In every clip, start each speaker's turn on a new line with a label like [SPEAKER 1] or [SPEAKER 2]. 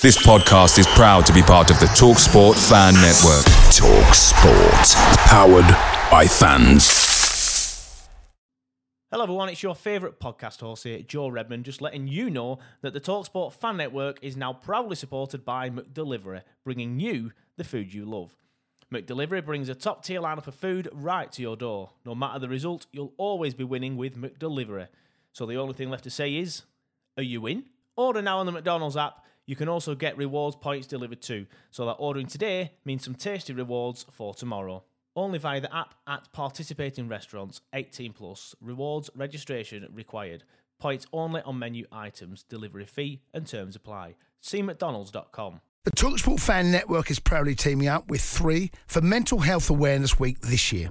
[SPEAKER 1] This podcast is proud to be part of the TalkSport Fan Network.
[SPEAKER 2] TalkSport, powered by fans.
[SPEAKER 3] Hello, everyone. It's your favourite podcast host here, Joe Redman, just letting you know that the Talksport Fan Network is now proudly supported by McDelivery, bringing you the food you love. McDelivery brings a top tier lineup of food right to your door. No matter the result, you'll always be winning with McDelivery. So the only thing left to say is, are you in? Order now on the McDonald's app. You can also get rewards points delivered too, so that ordering today means some tasty rewards for tomorrow. Only via the app at participating restaurants, 18 plus. Rewards registration required. Points only on menu items. Delivery fee and terms apply. See McDonald's.com.
[SPEAKER 4] The Talksport Fan Network is proudly teaming up with three for Mental Health Awareness Week this year.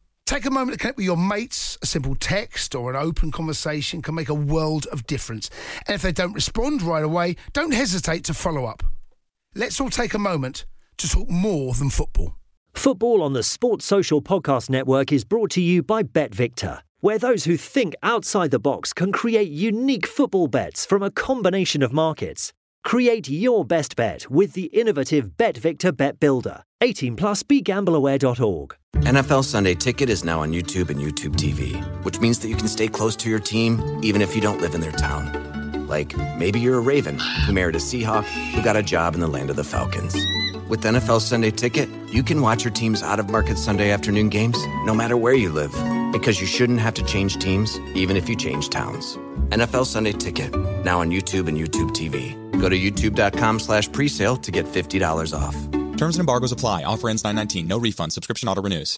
[SPEAKER 4] Take a moment to connect with your mates. A simple text or an open conversation can make a world of difference. And if they don't respond right away, don't hesitate to follow up. Let's all take a moment to talk more than football.
[SPEAKER 5] Football on the Sports Social Podcast Network is brought to you by BetVictor, where those who think outside the box can create unique football bets from a combination of markets. Create your best bet with the innovative BetVictor Bet Builder. 18 plus begambleaware.org.
[SPEAKER 6] NFL Sunday Ticket is now on YouTube and YouTube TV, which means that you can stay close to your team even if you don't live in their town. Like maybe you're a Raven who married a Seahawk who got a job in the land of the Falcons. With NFL Sunday Ticket, you can watch your team's out of market Sunday afternoon games no matter where you live because you shouldn't have to change teams even if you change towns. NFL Sunday Ticket, now on YouTube and YouTube TV. Go to youtube.com slash presale to get $50 off.
[SPEAKER 7] Terms and embargoes apply. Offer ends 919. No refund. Subscription auto renews.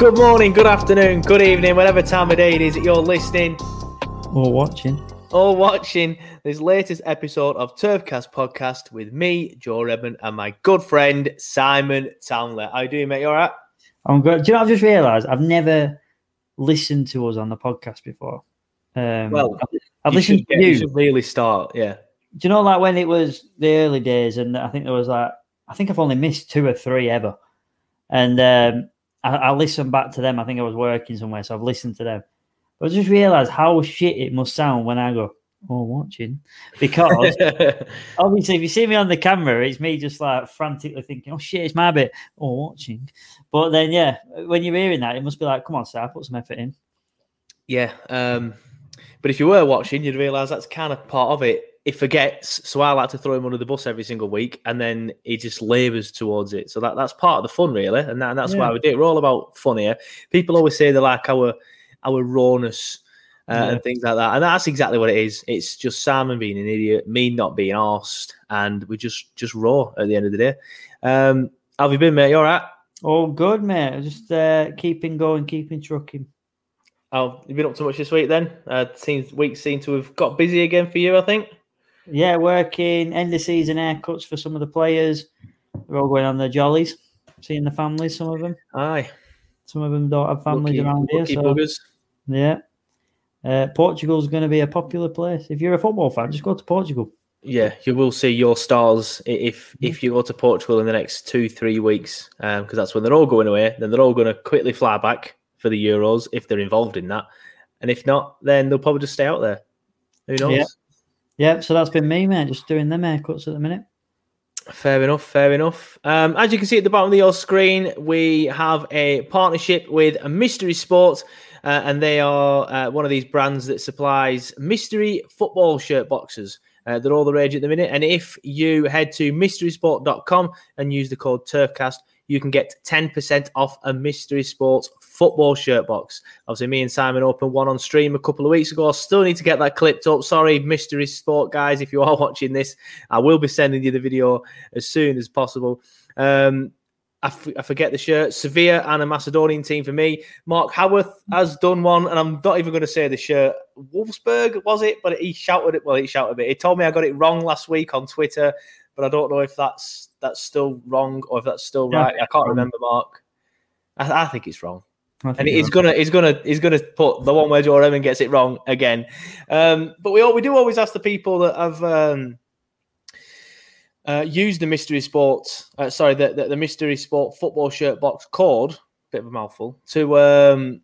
[SPEAKER 3] Good morning, good afternoon, good evening, whatever time of day it is that you're listening
[SPEAKER 8] or watching
[SPEAKER 3] or watching this latest episode of Turfcast podcast with me, Joe Redman, and my good friend Simon Townley. How you doing, mate? You all right?
[SPEAKER 8] I'm good. Do you know? I've just realised I've never listened to us on the podcast before. Um,
[SPEAKER 3] well,
[SPEAKER 8] I've, I've listened
[SPEAKER 3] should,
[SPEAKER 8] to you.
[SPEAKER 3] you should really start. Yeah.
[SPEAKER 8] Do you know, like when it was the early days, and I think there was like, I think I've only missed two or three ever, and um, I, I listened back to them. I think I was working somewhere, so I've listened to them. But I just realised how shit it must sound when I go, oh, watching. Because obviously, if you see me on the camera, it's me just like frantically thinking, oh, shit, it's my bit. Oh, watching. But then, yeah, when you're hearing that, it must be like, come on, Sir, put some effort in.
[SPEAKER 3] Yeah. Um, but if you were watching, you'd realise that's kind of part of it. He forgets, so I like to throw him under the bus every single week, and then he just labours towards it. So that, that's part of the fun, really, and, that, and that's
[SPEAKER 8] Yeah.
[SPEAKER 3] why we do it. We're all about fun here. People always say they like our our rawness uh,
[SPEAKER 8] Yeah.
[SPEAKER 3] and things like that, and that's exactly what it is. It's just Simon being an idiot, me not being arsed, and we just just raw at the end of the day. Um, how have you been, mate? You all right?
[SPEAKER 8] Oh, good, mate. Just uh, keeping going, keeping trucking.
[SPEAKER 3] Oh, you've been up to much this week then? Uh, seems weeks seem to have got busy again for you. I think.
[SPEAKER 8] Yeah, working, end of season haircuts for some of the players. They're all going on their jollies, seeing the families, some of them.
[SPEAKER 3] Aye,
[SPEAKER 8] Some of them don't have families
[SPEAKER 3] lucky,
[SPEAKER 8] around here. So,
[SPEAKER 3] buggers.
[SPEAKER 8] yeah. Uh, Portugal's going to be a popular place. If you're a football fan, just go to Portugal.
[SPEAKER 3] Yeah, you will see your stars if if you go to Portugal in the next two three weeks, because that's when they're all going away. Then they're all going to quickly fly back for the Euros if they're involved in that, and if not, then they'll probably just stay out there. Who knows?
[SPEAKER 8] Yeah. Yeah, so that's been me, man, Just doing them haircuts at the minute.
[SPEAKER 3] Fair enough, fair enough. Um, as you can see at the bottom of your screen, we have a partnership with Mystery Sport, uh, and they are uh, one of these brands that supplies mystery football shirt boxes. Uh, they're all the rage at the minute. And if you head to mysterysport.com and use the code TURFCAST, you can get 10% off a Mystery Sports football shirt box. Obviously, me and Simon opened one on stream a couple of weeks ago. I still need to get that clipped up. Sorry, Mystery Sport guys, if you are watching this, I will be sending you the video as soon as possible. Um, I, f- I forget the shirt. Sevilla and a Macedonian team for me. Mark Howarth has done one, and I'm not even going to say the shirt. Wolfsburg was it? But he shouted it. Well, he shouted it. He told me I got it wrong last week on Twitter, but I don't know if that's that's still wrong or if that's still right. I can't remember, Mark. I, I think it's wrong. And he's gonna, he's gonna, he's gonna put the one where Joe Redman gets it wrong again. Um, but we all, we do always ask the people that have um, uh, used the mystery sports, uh, sorry, the, the, the mystery sport football shirt box code, bit of a mouthful, to um,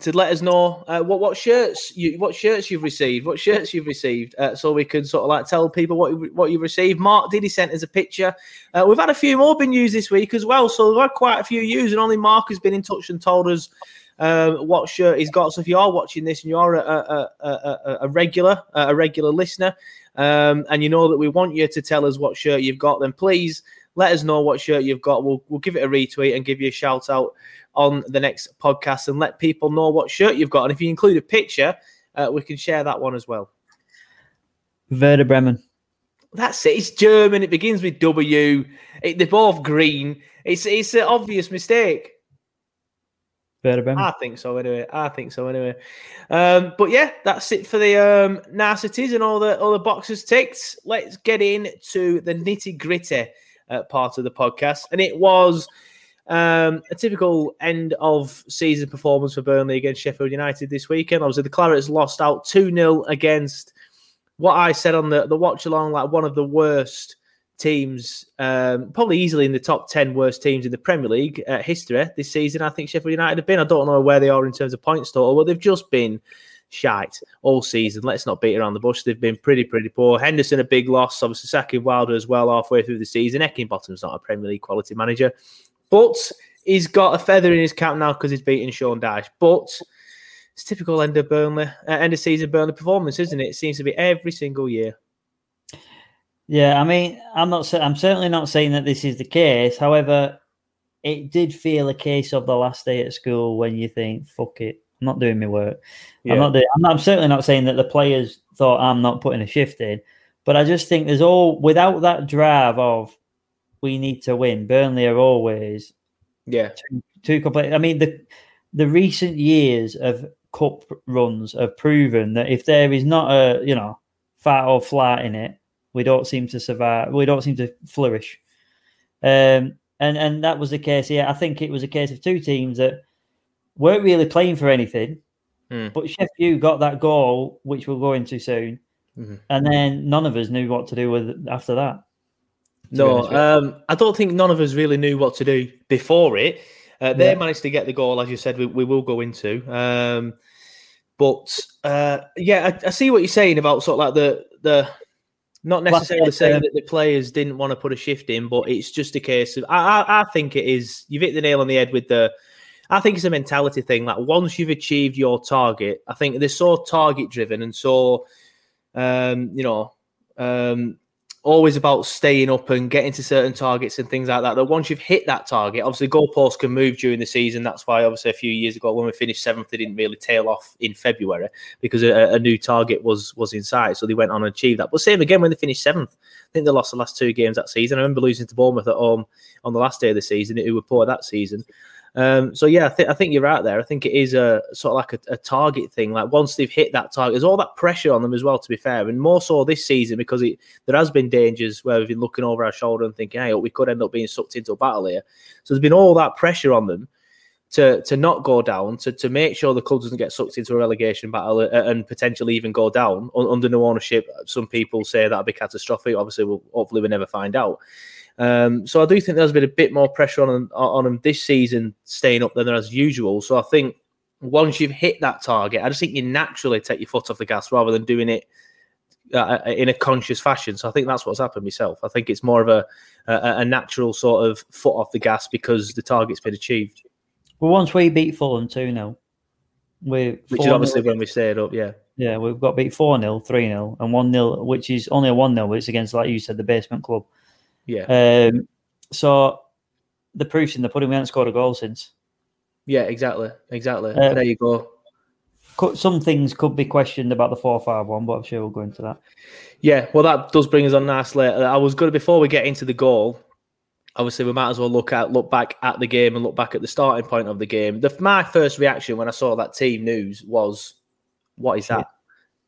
[SPEAKER 3] to let us know uh, what what shirts you what shirts you've received, what shirts you've received, uh, so we can sort of like tell people what you, what you received. Mark did he sent us a picture. Uh, we've had a few more been used this week as well, so we've had quite a few used, and only Mark has been in touch and told us um, what shirt he's got. So if you are watching this and you're a, a, a, a regular a regular listener, um, and you know that we want you to tell us what shirt you've got, then please let us know what shirt you've got. We'll we'll give it a retweet and give you a shout out on the next podcast and let people know what shirt you've got. And if you include a picture, uh, we can share that one as well.
[SPEAKER 8] Werder Bremen.
[SPEAKER 3] That's it. It's German. It begins with W. It, they're both green. It's it's an obvious mistake.
[SPEAKER 8] Werder Bremen.
[SPEAKER 3] I think so anyway. I think so anyway. Um, but yeah, that's it for the um, niceties and all the all the boxes ticked. Let's get into the nitty gritty uh, part of the podcast, and it was um, a typical end of season performance for Burnley against Sheffield United this weekend. Obviously, the Clarets lost out 2 0 against what I said on the, the watch along, like one of the worst teams, um, probably easily in the top 10 worst teams in the Premier League uh, history this season. I think Sheffield United have been. I don't know where they are in terms of points total, but they've just been shite all season. Let's not beat around the bush. They've been pretty, pretty poor. Henderson, a big loss. Obviously, sacking Wilder as well halfway through the season. Heckingbottom's not a Premier League quality manager. But he's got a feather in his cap now because he's beaten Sean Dyche. But it's typical end of Burnley, uh, end of season Burnley performance, isn't it? It seems to be every single year.
[SPEAKER 8] Yeah, I mean, I'm not. I'm certainly not saying that this is the case. However, it did feel a case of the last day at school when you think, "Fuck it, I'm not doing my work." Yeah. I'm not doing. I'm, not, I'm certainly not saying that the players thought I'm not putting a shift in, but I just think there's all without that drive of we need to win. Burnley are always
[SPEAKER 3] yeah
[SPEAKER 8] too, too complete. I mean the the recent years of cup runs have proven that if there is not a you know fat or flat in it, we don't seem to survive. We don't seem to flourish. Um, and and that was the case. Yeah, I think it was a case of two teams that weren't really playing for anything. Mm. But Sheffield got that goal, which we'll go into soon, mm-hmm. and then none of us knew what to do with after that.
[SPEAKER 3] No, um, I don't think none of us really knew what to do before it. Uh, they yeah. managed to get the goal, as you said. We, we will go into, um, but uh, yeah, I, I, see what you're saying about sort of like the the not necessarily saying that the players didn't want to put a shift in, but it's just a case of I, I, I think it is. You've hit the nail on the head with the. I think it's a mentality thing. Like once you've achieved your target, I think they're so target driven and so, um, you know, um, always about staying up and getting to certain targets and things like that. That once you've hit that target, obviously goalposts can move during the season. That's why obviously a few years ago when we finished seventh, they didn't really tail off in February because a, a, new target was was in sight. So they went on and achieved that. But same again when they finished seventh. I think they lost the last two games that season. I remember losing to Bournemouth at home on the last day of the season, who were poor that season. Um, so yeah, I, th- I, think you're right there. I think it is a sort of like a, a, target thing. Like once they've hit that target, there's all that pressure on them as well. To be fair, and more so this season because it, there has been dangers where we've been looking over our shoulder and thinking, "Hey, we could end up being sucked into a battle here." So there's been all that pressure on them to to not go down, to to make sure the club doesn't get sucked into a relegation battle uh, and potentially even go down under no ownership. Some people say that'd be catastrophic. Obviously, we'll hopefully we never find out. Um, so I do think there's been a bit more pressure on on them this season, staying up than there as usual. So I think once you've hit that target, I just think you naturally take your foot off the gas rather than doing it uh, in a conscious fashion. So I think that's what's happened myself. I think it's more of a, a, a natural sort of foot off the gas because the target's been achieved.
[SPEAKER 8] Well, once we beat Fulham 2 0, we
[SPEAKER 3] which is obviously when we stayed up, yeah.
[SPEAKER 8] Yeah, we've got beat 4 0, 3 0, and 1 0, which is only a 1 0, but it's against, like you said, the basement club.
[SPEAKER 3] Yeah.
[SPEAKER 8] Um, so the proof's in the pudding. We haven't scored a goal since.
[SPEAKER 3] Yeah, exactly. Exactly. Uh, there you go.
[SPEAKER 8] Some things could be questioned about the 4 5 1, but I'm sure we'll go into that.
[SPEAKER 3] Yeah, well, that does bring us on nicely. I was good before we get into the goal obviously we might as well look at look back at the game and look back at the starting point of the game. The, my first reaction when I saw that team news was, "What is that?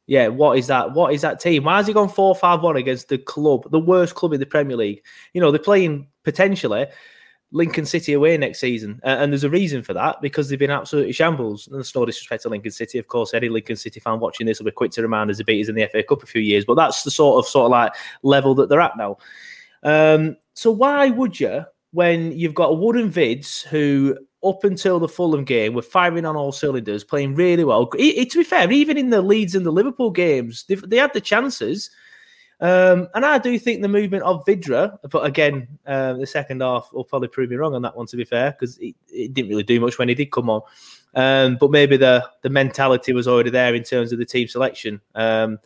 [SPEAKER 3] Yeah. what is that? What is that team? Why has he gone four five one against the club, the worst club in the Premier League? You know they're playing potentially." Lincoln City away next season, uh, and there's a reason for that because they've been absolutely shambles. And there's no disrespect to Lincoln City, of course. Any Lincoln City fan watching this will be quick to remind us they beat us in the FA Cup a few years, but that's the sort of sort of like level that they're at now. Um, so why would you, when you've got a Wooden Vids who up until the Fulham game we were firing on all cylinders, playing really well. It, it, to be fair, even in the Leeds and the Liverpool games, they, they had the chances. Um, and I do think the movement of Vydra, but again, uh, the second half will probably prove me wrong on that one. To be fair, because it, it, didn't really do much when he did come on. Um, but maybe the the mentality was already there in terms of the team selection. Um,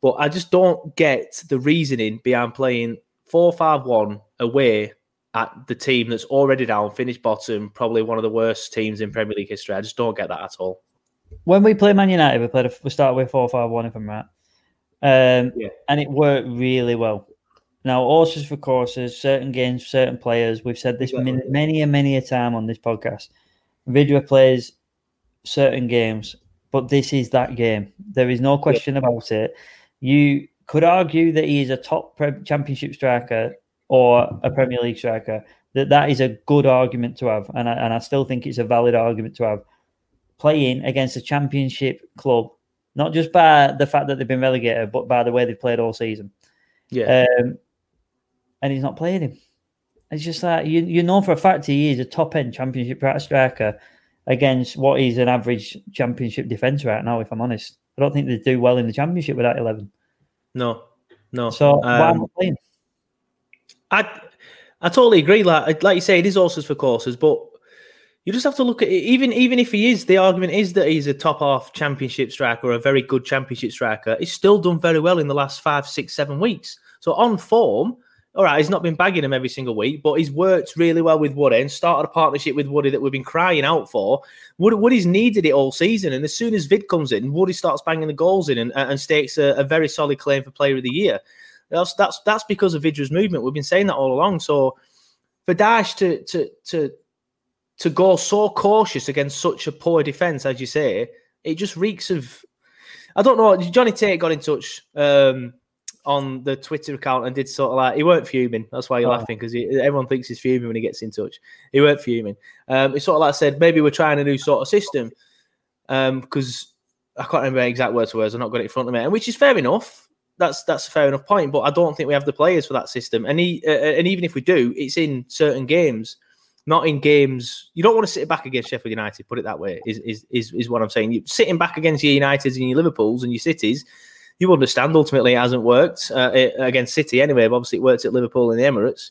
[SPEAKER 3] but I just don't get the reasoning behind playing four five one away at the team that's already down, finished bottom, probably one of the worst teams in Premier League history. I just don't get that at all.
[SPEAKER 8] When we play Man United, we played a, we started with four five one if I'm right, um, yeah. and it worked really well. Now, horses for courses, certain games, certain players. We've said this exactly. many, many and many a time on this podcast. Vydra plays certain games, but this is that game. There is no question yeah. about it. You could argue that he is a top championship striker or a Premier League striker. That that is a good argument to have, and I, and I still think it's a valid argument to have. Playing against a championship club, not just by the fact that they've been relegated, but by the way they've played all season.
[SPEAKER 3] Yeah,
[SPEAKER 8] um, and he's not playing him. It's just like you you know for a fact he is a top end championship striker against what is an average championship defence right now. If I'm honest, I don't think they do well in the championship without eleven.
[SPEAKER 3] No, no.
[SPEAKER 8] So um, why am I playing?
[SPEAKER 3] I I totally agree. Like like you say, it is horses for courses, but you just have to look at it. Even even if he is, the argument is that he's a top half championship striker or a very good championship striker. He's still done very well in the last five, six, seven weeks. So on form, all right, he's not been bagging him every single week, but he's worked really well with Woody and started a partnership with Woody that we've been crying out for. Woody, Woody's needed it all season, and as soon as Vid comes in, Woody starts banging the goals in and, and stakes a, a, very solid claim for Player of the Year. That's that's that's because of Vydra's movement. We've been saying that all along. So for Dash to to to to go so cautious against such a poor defense, as you say, it just reeks of. I don't know. Johnny Tate got in touch. Um, on the Twitter account and did sort of like he weren't fuming. That's why you're oh. laughing because everyone thinks he's fuming when he gets in touch. He weren't fuming. Um, he sort of like said maybe we're trying a new sort of system because um, I can't remember exact words to words. I'm not got it in front of me, and which is fair enough. That's that's a fair enough point, but I don't think we have the players for that system. And he, uh, and even if we do, it's in certain games, not in games. You don't want to sit back against Sheffield United. Put it that way is is is, is what I'm saying. You sitting back against your Uniteds and your Liverpools and your Cities you understand ultimately it hasn't worked uh, against City anyway. But obviously, it worked at Liverpool and the Emirates.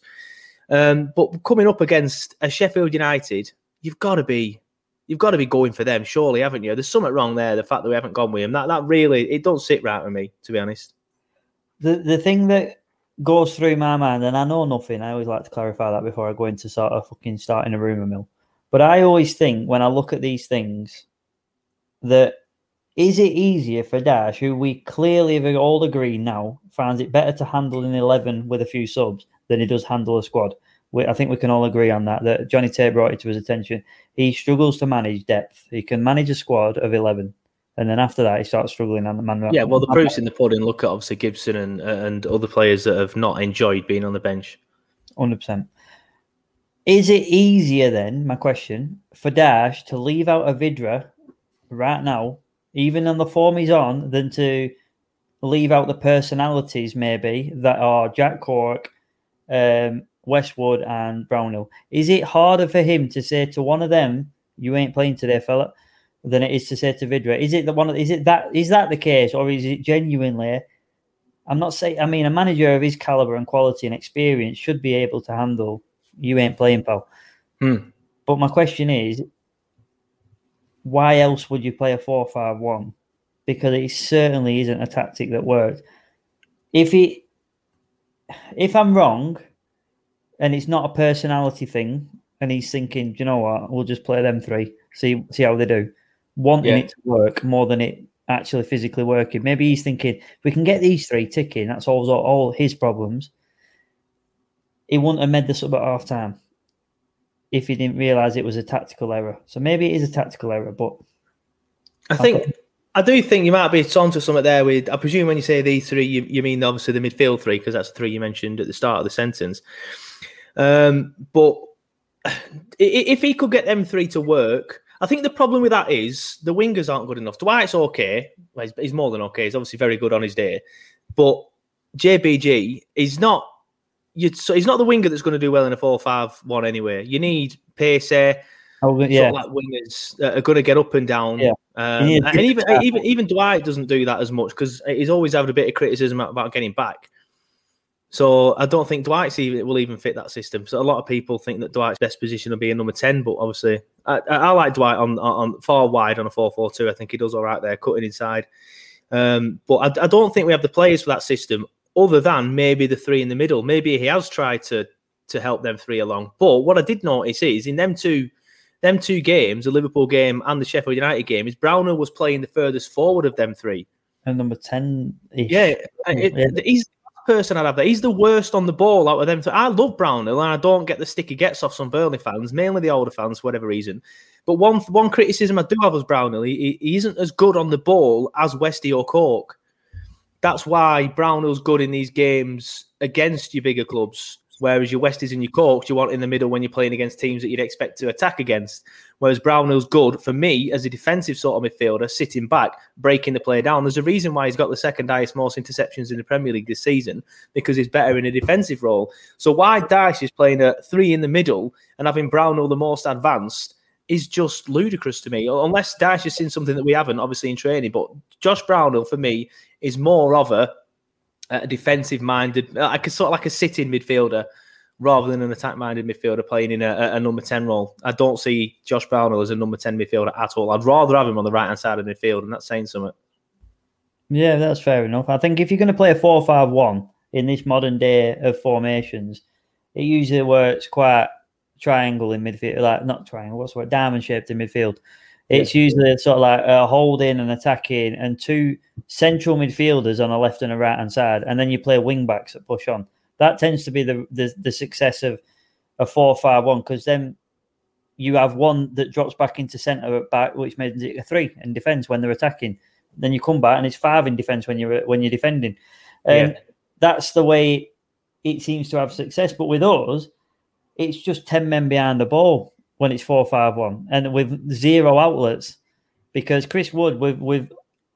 [SPEAKER 3] Um, but coming up against a Sheffield United, you've got to be you've got to be going for them, surely, haven't you? There's something wrong there. The fact that we haven't gone with him that that really it don't sit right with me, to be honest.
[SPEAKER 8] The the thing that goes through my mind, and I know nothing. I always like to clarify that before I go into sort of fucking starting a rumor mill. But I always think when I look at these things that is it easier for Dash, who we clearly have all agree now finds it better to handle an 11 with a few subs than he does handle a squad? We, I think we can all agree on that. That Johnny Tate brought it to his attention. He struggles to manage depth. He can manage a squad of 11. And then after that, he starts struggling on the man.
[SPEAKER 3] Yeah, well, the proof's in the pudding. Look at obviously Gibson and and other players that have not enjoyed being on the bench.
[SPEAKER 8] Hundred percent. Is it easier then? My question for Dash to leave out a Vydra right now even on the form he's on, than to leave out the personalities maybe that are Jack Cork, um, Westwood, and Brownhill. Is it harder for him to say to one of them, "You ain't playing today, fella," than it is to say to Vydra? Is it the one? Is it that? Is that the case, or is it genuinely I'm not saying. I mean, a manager of his caliber and quality and experience should be able to handle. You ain't playing, pal.
[SPEAKER 9] Hmm.
[SPEAKER 8] But my question is, why else would you play a four-five-one? Because it certainly isn't a tactic that works. If he, if I'm wrong, and it's not a personality thing, and he's thinking, "Do you know what, we'll just play them three, see see how they do, wanting
[SPEAKER 9] Yeah.
[SPEAKER 8] it to work more than it actually physically working. Maybe he's thinking, if we can get these three ticking, that solves all, all his problems. He wouldn't have made this up at half time if he didn't realise it was a tactical error. So maybe it is a tactical error, but
[SPEAKER 3] I think I do think you might be onto something there. With I presume when you say these three, you, you mean obviously the midfield three because that's the three you mentioned at the start of the sentence. Um, but if he could get them three to work, I think the problem with that is the wingers aren't good enough. Dwight's okay. Well, he's, he's more than okay. He's obviously very good on his day, but JBG is not. You, so he's not the winger that's going to do well in a four-five-one anyway. You need pace there.
[SPEAKER 8] Oh,
[SPEAKER 3] sort
[SPEAKER 8] yeah.
[SPEAKER 3] of like wingers that are going to get up and down.
[SPEAKER 8] Yeah.
[SPEAKER 3] Um,
[SPEAKER 8] You need a
[SPEAKER 3] and even even even Dwight doesn't do that as much because he's always having a bit of criticism about getting back. So I don't think Dwight's even will even fit that system. So a lot of people think that Dwight's best position will be a number ten, but obviously I, I like Dwight on on far wide on a four four two. I think he does all right there, cutting inside. Um, but I, I don't think we have the players for that system, other than maybe the three in the middle. Maybe he has tried to to help them three along. But what I did notice is in them two them two games, the Liverpool game and the Sheffield United game, is Browner was playing the furthest forward of them three.
[SPEAKER 8] and number ten,
[SPEAKER 3] Yeah, it-
[SPEAKER 8] Yeah.
[SPEAKER 3] he's person I'd have there. He's the worst on the ball out of them. I love Brownhill, and I don't get the stick he gets off some Burnley fans, mainly the older fans for whatever reason. But one one criticism I do have of Brownhill, he- he isn't as good on the ball as Westy or Cork. That's why Brownhill's good in these games against your bigger clubs, whereas your Westies and your Corks you want in the middle when you're playing against teams that you'd expect to attack against. Whereas Brownhill's good for me as a defensive sort of midfielder, sitting back, breaking the play down. There's a reason why he's got the second highest most interceptions in the Premier League this season because he's better in a defensive role. So why Dyche is playing a three in the middle and having Brownhill the most advanced is just ludicrous to me. Unless Dyche has seen something that we haven't, obviously in training. But Josh Brownhill for me is more of a, a defensive minded, uh, like a sort of like a sitting midfielder rather than an attack minded midfielder playing in a, a- number 10 role. I don't see Josh Brownhill as a number 10 midfielder at all. I'd rather have him on the right hand side of midfield, and that's saying something.
[SPEAKER 8] Yeah, that's fair enough. I think if you're going to play a four-five-one in this modern day of formations, it usually works quite triangle in midfield, like not triangle, what's the word? Diamond shaped in midfield. It's usually sort of like a holding and attacking, and two central midfielders on a left and a right hand side, and then you play wing backs that push on. That tends to be the the, the success of a four-five-one because then you have one that drops back into centre back, which makes it a three in defence when they're attacking. Then you come back and it's five in defence when you're when you're defending. Um,
[SPEAKER 3] Yeah.
[SPEAKER 8] That's the way it seems to have success. But with us, it's just ten men behind the ball when it's four five one, and with zero outlets. Because Chris Wood, with with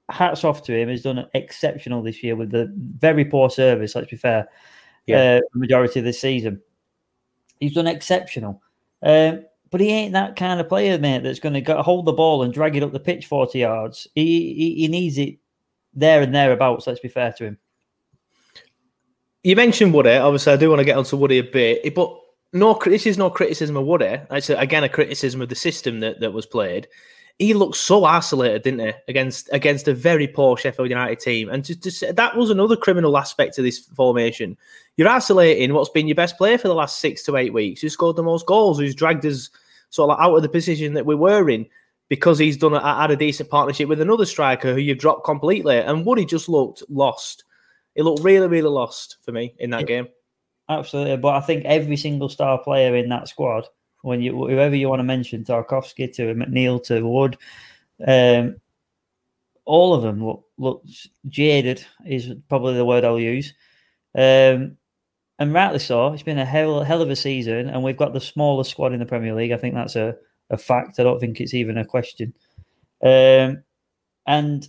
[SPEAKER 8] hats off to him, has done exceptional this year with the very poor service. Let's be fair,
[SPEAKER 3] Yeah.
[SPEAKER 8] uh, majority of this season, he's done exceptional. Um, but he ain't that kind of player, mate, that's going to hold the ball and drag it up the pitch 40 yards. He, he, he needs it there and thereabouts, let's be fair to him.
[SPEAKER 3] You mentioned Woody. Obviously, I do want to get onto Woody a bit, but no, this is no criticism of Woody. It's a- again a criticism of the system that, that was played. He looked so isolated, didn't he, against against a very poor Sheffield United team, and just, just that was another criminal aspect of this formation. You're isolating what's been your best player for the last six to eight weeks, who scored the most goals, who's dragged us sort of like out of the position that we were in because he's done a, had a decent partnership with another striker who you've dropped completely. And Woody just looked lost. He looked really, really lost for me in that game.
[SPEAKER 8] Absolutely. But I think every single star player in that squad, when you whoever you want to mention, Tarkowski to McNeil to Wood, um, all of them look, look jaded, is probably the word I'll use. Um, and rightly so. It's been a hell, hell of a season, and we've got the smallest squad in the Premier League. I think that's a, a fact. I don't think it's even a question. Um, and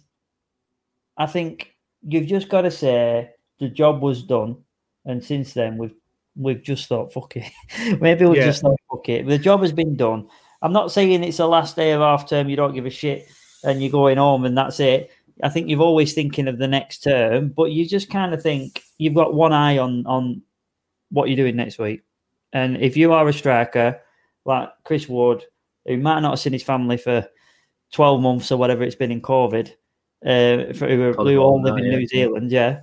[SPEAKER 8] I think you've just got to say the job was done, and since then we've we've just thought fuck it. Maybe we've
[SPEAKER 3] Yeah.
[SPEAKER 8] just thought fuck it. The job has been done. I'm not saying it's the last day of half term. You don't give a shit and you're going home and that's it. I think you're always thinking of the next term, but you just kind of think you've got one eye on on what you're doing next week. And if you are a striker like Chris Wood, who might not have seen his family for 12 months or whatever it's been in COVID, uh, for, who, who all live in
[SPEAKER 3] yeah.
[SPEAKER 8] New Zealand, yeah,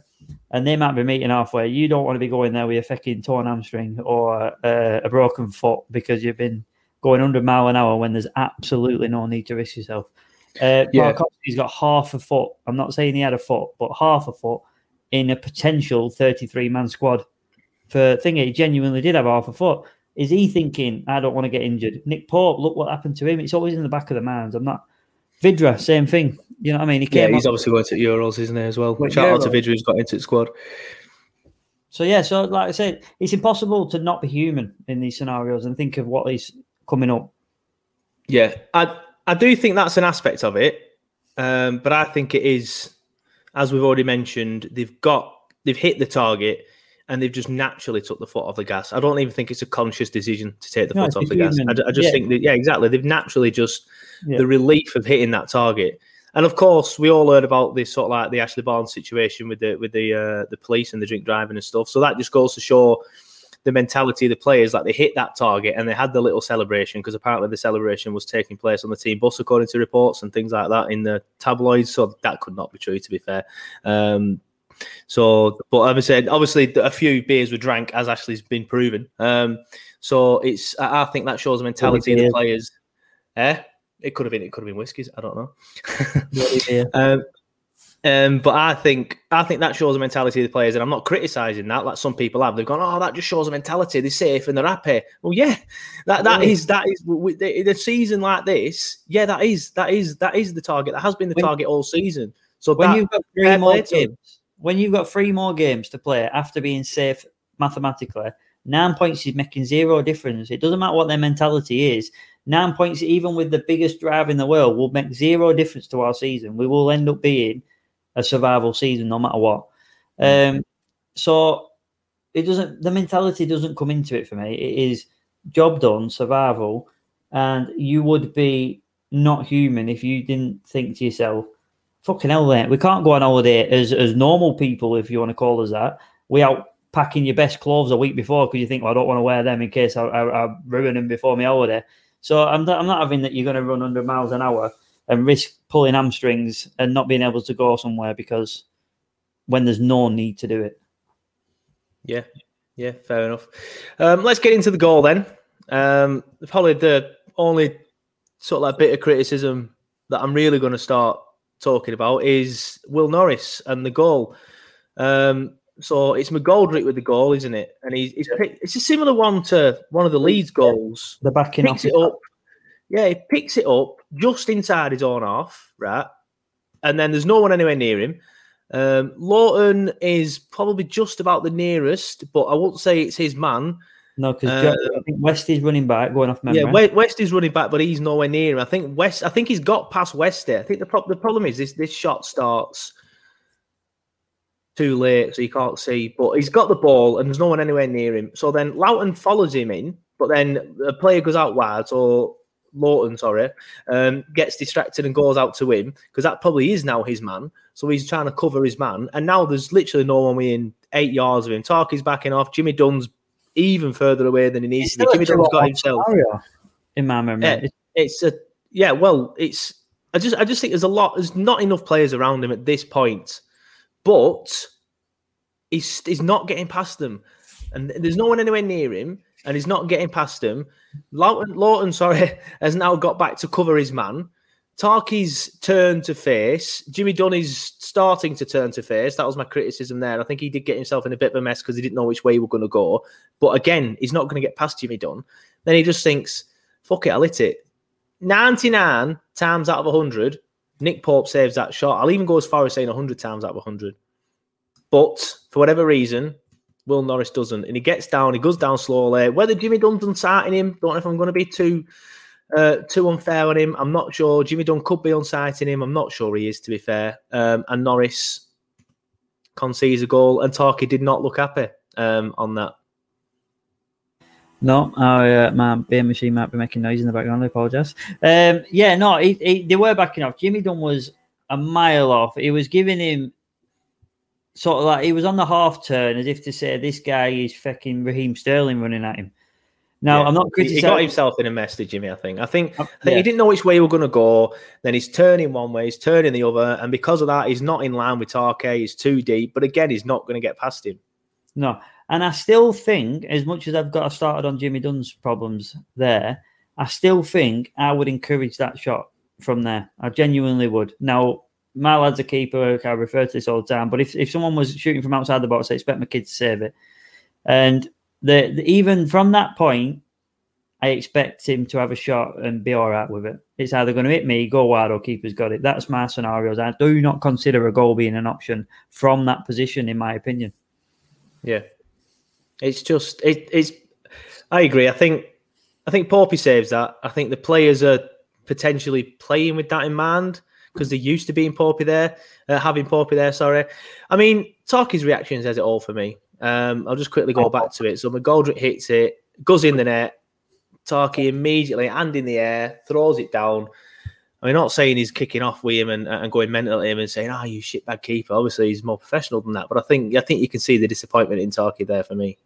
[SPEAKER 8] and they might be meeting halfway. You don't want to be going there with a fucking torn hamstring or uh, a broken foot because you've been going 100 mile an hour when there's absolutely no need to risk yourself. Uh,
[SPEAKER 3] Yeah.
[SPEAKER 8] Tarkowski's got half a foot. I'm not saying he had a foot, but half a foot in a potential 33 man squad. For thingy, he genuinely did have half a foot. Is he thinking, I don't want to get injured? Nick Pope, look what happened to him. It's always in the back of the minds. I'm not. Vydra, same thing. You know what I mean? He
[SPEAKER 3] Yeah,
[SPEAKER 8] came
[SPEAKER 3] he's
[SPEAKER 8] off-
[SPEAKER 3] obviously going to Euros, isn't he, as well?
[SPEAKER 8] Well,
[SPEAKER 3] Shout out to Vydra who's got into the squad.
[SPEAKER 8] So yeah, so like I said, it's impossible to not be human in these scenarios and think of what is coming up.
[SPEAKER 3] Yeah, I I do think that's an aspect of it, um, but I think it is, as we've already mentioned, they've got they've hit the target and they've just naturally took the foot off the gas. I don't even think it's a conscious decision to take the
[SPEAKER 8] No,
[SPEAKER 3] foot off the gas. I, I just
[SPEAKER 8] yeah.
[SPEAKER 3] think that yeah, exactly. They've naturally just
[SPEAKER 8] Yeah.
[SPEAKER 3] the relief of hitting that target. And of course, we all heard about this sort of like the Ashley Barnes situation with the with the uh, the police and the drink driving and stuff. So that just goes to show the mentality of the players. Like they hit that target and they had the little celebration because apparently the celebration was taking place on the team bus, according to reports and things like that in the tabloids. So that could not be true, to be fair. Um, so, but as I said, obviously a few beers were drank, as Ashley's been proven. Um, so it's I think that shows the mentality of the players. Eh? It could have been. It could have been whiskies. I don't know. Um, um, but I think I think that shows the mentality of the players, and I'm not criticizing that. Like some people have, they've gone, "Oh, that just shows the mentality. They're safe and they're happy." Well, yeah, that that
[SPEAKER 8] Yeah.
[SPEAKER 3] is that is with the, a season like this. Yeah, that is that is that is the target. That has been the
[SPEAKER 8] When-
[SPEAKER 3] target all season. So
[SPEAKER 8] When
[SPEAKER 3] that,
[SPEAKER 8] you've got three more games, when you've got three more games to play after being safe mathematically, nine points is making zero difference. It doesn't matter what their mentality is. Nine points, even with the biggest drive in the world, will make zero difference to our season. We will end up being a survival season no matter what. Um, so it doesn't. The mentality doesn't come into it for me. It is job done, survival, and you would be not human if you didn't think to yourself, "Fucking hell, mate, we can't go on holiday as as normal people, if you want to call us that. We out packing your best clothes a week before because you think, well, I don't want to wear them in case I, I, I ruin them before my holiday. So I'm not, I'm not having that you're going to run 100 miles an hour and risk pulling hamstrings and not being able to go somewhere because when there's no need to do it.
[SPEAKER 3] Yeah, yeah, fair enough. Um, let's get into the goal then. Um, probably the only sort of like bit of criticism that I'm really going to start talking about is Will Norris and the goal. Um, so it's McGoldrick with the goal, isn't it? And he's, he's picked, it's a similar one to one of the Leeds goals.
[SPEAKER 8] The backing
[SPEAKER 3] Picks
[SPEAKER 8] off.
[SPEAKER 3] it up. Yeah, he picks it up just inside his own half, right? And then there's no one anywhere near him. Um, Lowton is probably just about the nearest, but I won't say it's his man.
[SPEAKER 8] No, because
[SPEAKER 3] Uh,
[SPEAKER 8] I think West is running back, going off memory.
[SPEAKER 3] Yeah, West, is running back, but he's nowhere near him. I think West. I think he's got past West there. I think the pro- the problem is this this shot starts too late, so you can't see. But he's got the ball, and there's no one anywhere near him. So then Lowton follows him in, but then the player goes out wide. So Lowton, sorry, um, gets distracted and goes out to him because that probably is now his man. So he's trying to cover his man, and now there's literally no one within eight yards of him. Tarky's backing off. Jimmy Dunne's even further away than he needs to be. Jimmy Donald's got himself.
[SPEAKER 8] in my memory.
[SPEAKER 3] Yeah,
[SPEAKER 8] It's-
[SPEAKER 3] it's a yeah. Well, it's I just I just think there's a lot. There's not enough players around him at this point, but he's he's not getting past them, and there's no one anywhere near him, and he's not getting past them. Lowton, Lowton sorry, has now got back to cover his man. Tarky's turn to face. Jimmy Dunne is starting to turn to face. That was my criticism there. I think he did get himself in a bit of a mess because he didn't know which way he was going to go. But again, he's not going to get past Jimmy Dunne. Then he just thinks, fuck it, I'll hit it. 99 times out of 100, Nick Pope saves that shot. I'll even go as far as saying 100 times out of 100. But for whatever reason, Will Norris doesn't. And he gets down, he goes down slowly. Whether Jimmy Dunne's unsighting him, don't know if I'm going to be too uh, too unfair on him. I'm not sure. Jimmy Dunne could be unsighting him. I'm not sure he is, to be fair. Um, and Norris concedes a goal, and Tarky did not look happy um, on that.
[SPEAKER 8] No, uh, my beer machine might be making noise in the background. I apologise. Um, yeah, no, he, he, they were backing off. Jimmy Dunne was a mile off. He was giving him sort of like he was on the half turn as if to say this guy is fucking Raheem Sterling running at him. Now
[SPEAKER 3] Yeah.
[SPEAKER 8] I'm not criticizing.
[SPEAKER 3] He got himself in a mess, did Jimmy? I think. I think, uh, think
[SPEAKER 8] yeah.
[SPEAKER 3] he didn't know which way he was going to go. Then he's turning one way, he's turning the other, and because of that, he's not in line with Tarke. He's too deep, but again, he's not going to get past him.
[SPEAKER 8] No. And I still think, as much as I've got started on Jimmy Dunne's problems there, I still think I would encourage that shot from there. I genuinely would. Now, my lad's a keeper. I refer to this all the time. But if, if someone was shooting from outside the box, I expect my kid to save it. And the, the even from that point, I expect him to have a shot and be all right with it. It's either going to hit me, go wide, or keeper's got it. That's my scenarios. I do not consider a goal being an option from that position, in my opinion.
[SPEAKER 3] Yeah, it's just it, it's. I agree. I think I think Porpy saves that. I think the players are potentially playing with that in mind because they're used to being Porpy there, uh, having Porpy there. Sorry, I mean Tarky's reaction says it all for me. Um, I'll just quickly go back to it. So McGoldrick hits it, goes in the net. Tarky immediately, hand in the air, throws it down. I'm not saying he's kicking off with him and, and going mental at him and saying, "Ah, you shitbag keeper." Obviously, he's more professional than that. But I think I think you can see the disappointment in Tarky there for me.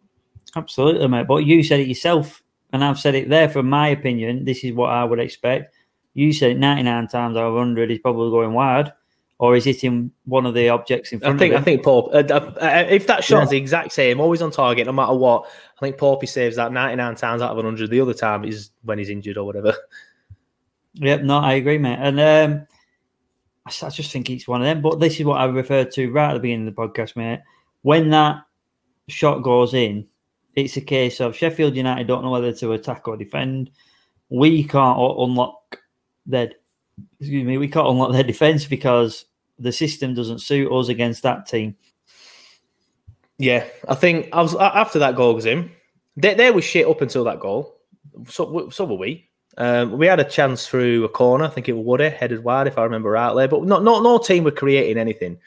[SPEAKER 8] Absolutely, mate. But you said it yourself, and I've said it there. From my opinion, this is what I would expect. You said it 99 times out of 100 he's probably going wide, or he's hitting one of the objects in front
[SPEAKER 3] I think
[SPEAKER 8] of
[SPEAKER 3] I think Paul. Uh, uh, if that shot's
[SPEAKER 8] Yeah.
[SPEAKER 3] the exact same, always on target, no matter what, I think Porpy saves that 99 times out of 100. The other time is when he's injured or whatever.
[SPEAKER 8] Yep, no, I agree, mate. And um, I I just think it's one of them. But this is what I referred to right at the beginning of the podcast, mate. When that shot goes in, it's a case of Sheffield United don't know whether to attack or defend. We can't unlock their excuse me, we can't unlock their defense because the system doesn't suit us against that team.
[SPEAKER 3] Yeah, I think I was after that goal was in. They, they were shit up until that goal. So, so were we. Um, we had a chance through a corner. I think it was Woody headed wide, if I remember rightly. But not, not no team were creating anything,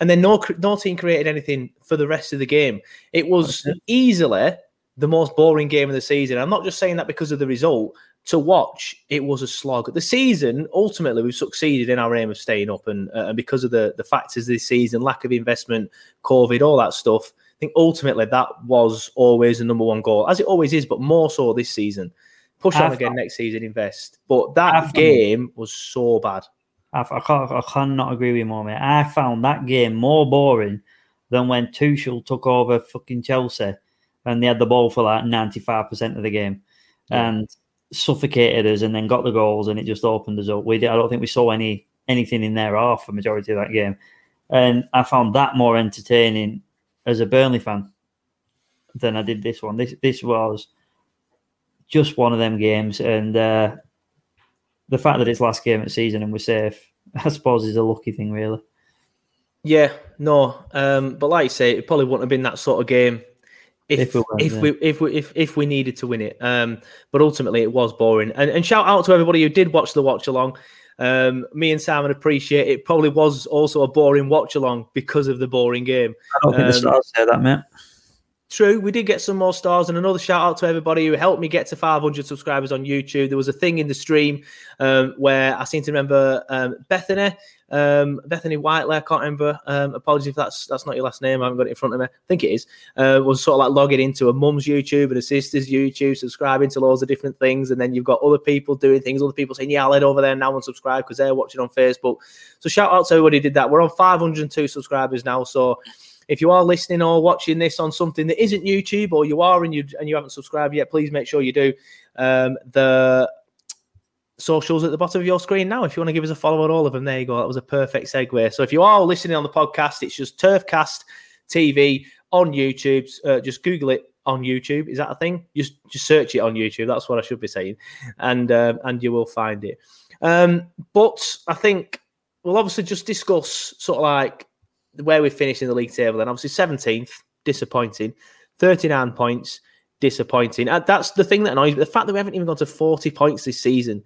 [SPEAKER 3] and then no no team created anything for the rest of the game. It was easily the most boring game of the season. I'm not just saying that because of the result. To watch, it was a slog. The season ultimately we've succeeded in our aim of staying up, and uh, and because of the the factors this season, lack of investment, COVID, all that stuff. I think ultimately that was always the number one goal, as it always is, but more so this season. Push on
[SPEAKER 8] I've-
[SPEAKER 3] again next season, invest. But that
[SPEAKER 8] I've-
[SPEAKER 3] game was so bad.
[SPEAKER 8] I, I, can't, I cannot agree with you more, mate. I found that game more boring than when Tuchel took over fucking Chelsea and they had the ball for like 95% of the game and suffocated us and then got the goals and it just opened us up. We did, I don't think we saw any anything in there half the majority of that game. And I found that more entertaining as a Burnley fan than I did this one. This this was just one of them games and uh, the fact that it's last game of the season and we're safe, I suppose, is a lucky thing, really.
[SPEAKER 3] Yeah, no. Um, but like you say, it probably wouldn't have been that sort of game if
[SPEAKER 8] If we
[SPEAKER 3] if
[SPEAKER 8] weren't
[SPEAKER 3] we, if we if if we needed to win it. Um, but ultimately, it was boring. And, and shout out to everybody who did watch the watch along. Um, me and Simon appreciate it. Probably was also a boring watch along because of the boring game.
[SPEAKER 8] I don't think the
[SPEAKER 3] Um,
[SPEAKER 8] stars say that, mate.
[SPEAKER 3] True, we did get some more stars, and another shout out to everybody who helped me get to 500 subscribers on YouTube. There was a thing in the stream um, where I seem to remember um, Bethany, um, Bethany Whiteley. I can't remember. Um, apologies if that's that's not your last name. I haven't got it in front of me. I think it is. Uh, was sort of like logging into a mum's YouTube and a sister's YouTube, subscribing to loads of different things, and then you've got other people doing things. Other people saying, "Yeah, I'll head over there now and subscribe because they're watching on Facebook." So shout out to everybody who did that. We're on 502 subscribers now, so if you are listening or watching this on something that isn't YouTube, or you are and you and you haven't subscribed yet, please make sure you do. Um, the socials at the bottom of your screen now. If you want to give us a follow on all of them, there you go. That was a perfect segue. So if you are listening on the podcast, it's just Turfcast TV on YouTube. Uh, just Google it on YouTube. Is that a thing? Just just search it on YouTube. That's what I should be saying, and um, and you will find it. Um, but I think we'll obviously just discuss sort of like where we finished in the league table. And obviously, 17th, disappointing. 39 points, disappointing. That's the thing that annoys me. The fact that we haven't even gone to 40 points this season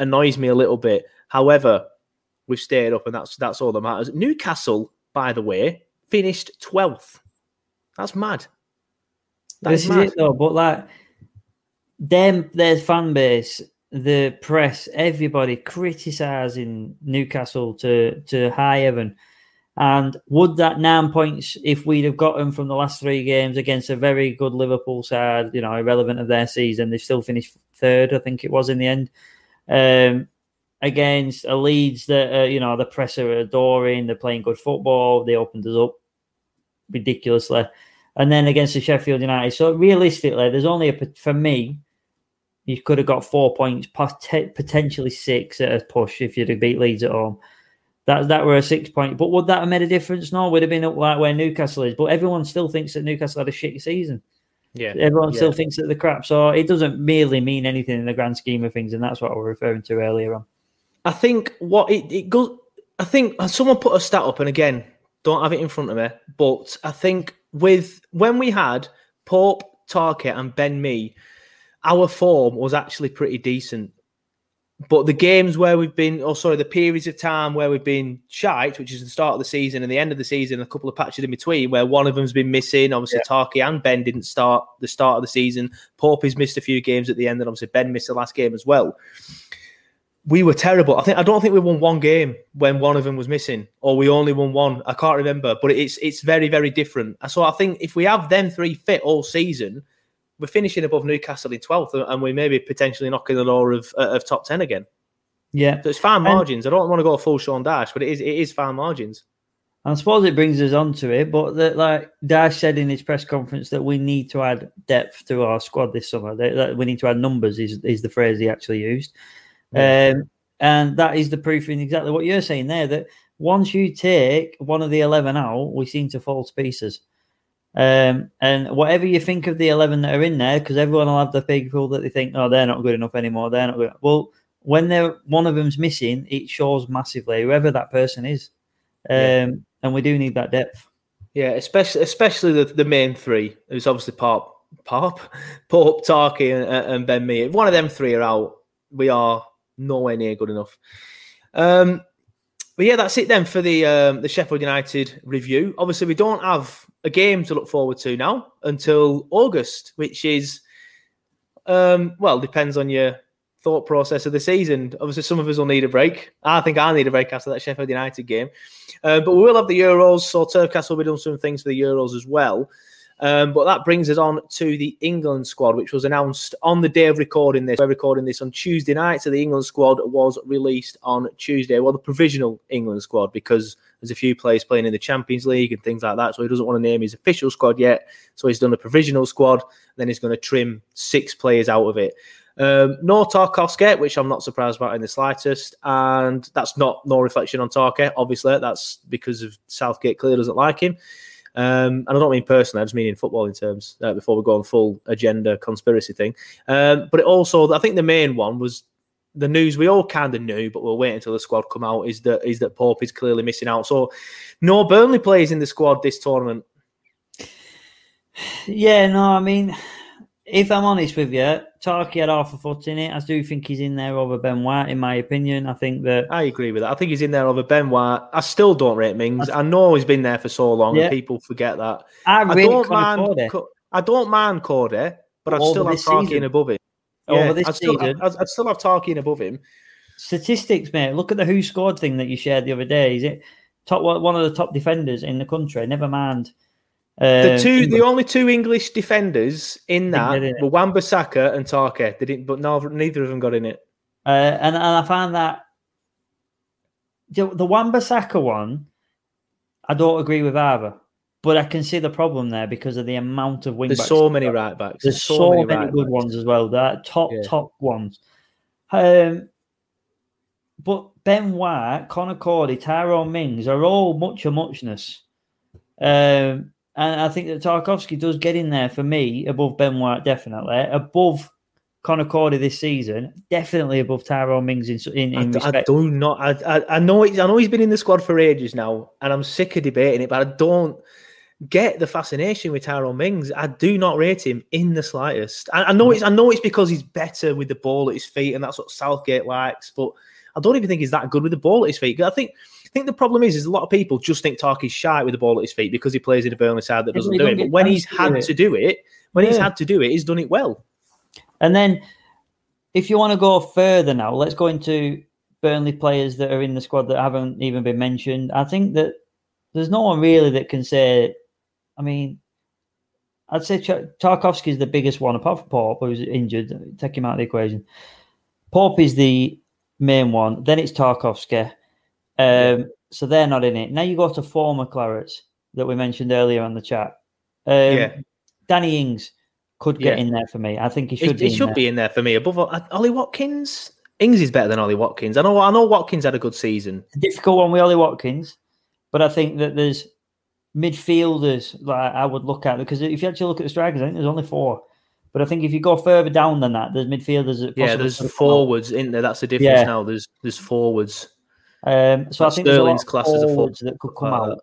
[SPEAKER 3] annoys me a little bit. However, we've stayed up, and that's that's all that matters. Newcastle, by the way, finished 12th. That's mad. That
[SPEAKER 8] This
[SPEAKER 3] is
[SPEAKER 8] is it though, but like them, their fan base the press, everybody criticising Newcastle to to high heaven. And would that nine points, if we'd have gotten from the last three games against a very good Liverpool side, you know, irrelevant of their season, they still finished third, I think it was in the end, um, against a Leeds that, uh, you know, the press are adoring, they're playing good football, they opened us up ridiculously. And then against the Sheffield United. So realistically, there's only a, for me, you could have got four points, potentially six at a push if you'd have beat Leeds at home. That that were a six point. But would that have made a difference? No, would have been up like where Newcastle is. But everyone still thinks that Newcastle had a shitty season.
[SPEAKER 3] Yeah,
[SPEAKER 8] everyone
[SPEAKER 3] yeah.
[SPEAKER 8] still thinks that the crap. So it doesn't merely mean anything in the grand scheme of things, and that's what I was referring to earlier on.
[SPEAKER 3] I think what it, it goes. I think uh, someone put a stat up, and again, don't have it in front of me, but I think with when we had Pope, Tarkett, and Ben Mee, our form was actually pretty decent. But the games where we've been, or sorry, the periods of time where we've been shite, which is the start of the season and the end of the season, a couple of patches in between where one of them's been missing. Obviously, yeah. Tarky and Ben didn't start the start of the season. Pope has missed a few games at the end, and obviously Ben missed the last game as well. We were terrible. I think I don't think we won one game when one of them was missing, or we only won one. I can't remember, but it's it's very very different. So I think if we have them three fit all season, we're finishing above Newcastle in 12th and we may be potentially knocking the door of, uh, of top 10 again.
[SPEAKER 8] Yeah.
[SPEAKER 3] So it's fine margins. And, I don't want to go full Sean Dyche, but it is it is fine margins.
[SPEAKER 8] I suppose it brings us on to it, but that, like Dyche said in his press conference that we need to add depth to our squad this summer. That, that we need to add numbers is, is the phrase he actually used. Yeah. Um, and that is the proof in exactly what you're saying there that once you take one of the 11 out, we seem to fall to pieces. Um, and whatever you think of the 11 that are in there, because everyone will have the people that they think, oh, they're not good enough anymore. They're not good. Well, when they're one of them's missing, it shows massively, whoever that person is. Um, yeah. And we do need that depth.
[SPEAKER 3] Yeah, especially especially the, the main three. Who's obviously Pop, Pop, Pop, Tarky, and, and Ben Mee. If one of them three are out, we are nowhere near good enough. Um, but yeah, that's it then for the um, the Sheffield United review. Obviously, we don't have a game to look forward to now until August, which is um, well depends on your thought process of the season. Obviously, some of us will need a break. I think I need a break after that Sheffield United game, uh, but we will have the Euros. So Turfcast will be doing some things for the Euros as well. Um, but that brings us on to the England squad, which was announced on the day of recording this. We're recording this on Tuesday night, so the England squad was released on Tuesday. Well, the provisional England squad, because there's a few players playing in the Champions League and things like that. So he doesn't want to name his official squad yet. So he's done a provisional squad. Then he's going to trim six players out of it. Um, no Tarkowski, which I'm not surprised about in the slightest. And that's not no reflection on Tarkey, obviously. That's because of Southgate clearly doesn't like him. Um, and I don't mean personally, I just mean in football in terms uh, before we go on full agenda conspiracy thing. Um, but it also, I think the main one was the news we all kind of knew, but we'll wait until the squad come out. Is that is that Pope is clearly missing out? So no Burnley players in the squad this tournament.
[SPEAKER 8] Yeah, no, I mean, if I'm honest with you, Tarky had half a foot in it. I do think he's in there over Ben White, in my opinion. I think that
[SPEAKER 3] I agree with that. I think he's in there over Ben White. I still don't rate Mings. I, I know he's been there for so long, yeah. and people forget that.
[SPEAKER 8] I, really
[SPEAKER 3] I don't mind. I don't mind Coady, but I'd still have Tarky above him. Yeah, I'd still, season, I'd, I'd still have Tarky above him.
[SPEAKER 8] Statistics, mate. Look at the who scored thing that you shared the other day. Is it top one of the top defenders in the country? Never mind
[SPEAKER 3] the um, two, the only two English defenders in that were Wan-Bissaka and Tarke. They didn't, but neither, neither of them got in it.
[SPEAKER 8] Uh, and and I found that the, the Wan-Bissaka one, I don't agree with either. But I can see the problem there because of the amount of wing.
[SPEAKER 3] There's so many right backs.
[SPEAKER 8] There's, There's so, so, many, many good backs. ones as well. That top yeah. top ones. Um, but Ben White, Conor Coady, Tyrone Mings are all much a muchness. Um, and I think that Tarkowski does get in there for me above Ben White, definitely. Above Conor Coady this season, definitely above Tyrone Mings in, in, in
[SPEAKER 3] I, respect. I do not. I, I, I know. I know he's been in the squad for ages now, and I'm sick of debating it. But I don't get the fascination with Tyrone Mings. I do not rate him in the slightest. I, I know it's. I know it's because he's better with the ball at his feet, and that's what Southgate likes. But I don't even think he's that good with the ball at his feet. I think I think the problem is, is a lot of people just think Tarky's shy with the ball at his feet because he plays in a Burnley side that doesn't do it. But when he's had to do it, when yeah. he's had to do it, he's done it well.
[SPEAKER 8] And then if you want to go further now, let's go into Burnley players that are in the squad that haven't even been mentioned. I think that there's no one really that can say. I mean, I'd say Ch- Tarkowski is the biggest one, apart from Pope, who's injured. Take him out of the equation. Pope is the main one. Then it's Tarkowski. Um, So they're not in it. Now you go to former Clarets that we mentioned earlier on the chat. Um,
[SPEAKER 3] Yeah.
[SPEAKER 8] Danny Ings could get
[SPEAKER 3] Yeah.
[SPEAKER 8] in there for me. I think he
[SPEAKER 3] He
[SPEAKER 8] should.
[SPEAKER 3] he
[SPEAKER 8] be in
[SPEAKER 3] should
[SPEAKER 8] there.
[SPEAKER 3] be in there for me. Above all, uh, Ollie Watkins, Ings is better than Ollie Watkins. I know. I know Watkins had a good season.
[SPEAKER 8] a difficult one with Ollie Watkins, but I think that there's midfielders like I would look at because if you actually look at the strikers, I think there's only four. But I think if you go further down than that, there's midfielders. That
[SPEAKER 3] Yeah, there's
[SPEAKER 8] could have come out.
[SPEAKER 3] forwards in there. That's the difference
[SPEAKER 8] Yeah.
[SPEAKER 3] now. There's there's forwards.
[SPEAKER 8] Um, so I think there's a lot
[SPEAKER 3] Sterling's
[SPEAKER 8] of
[SPEAKER 3] class as a
[SPEAKER 8] forwards
[SPEAKER 3] full-
[SPEAKER 8] that could come out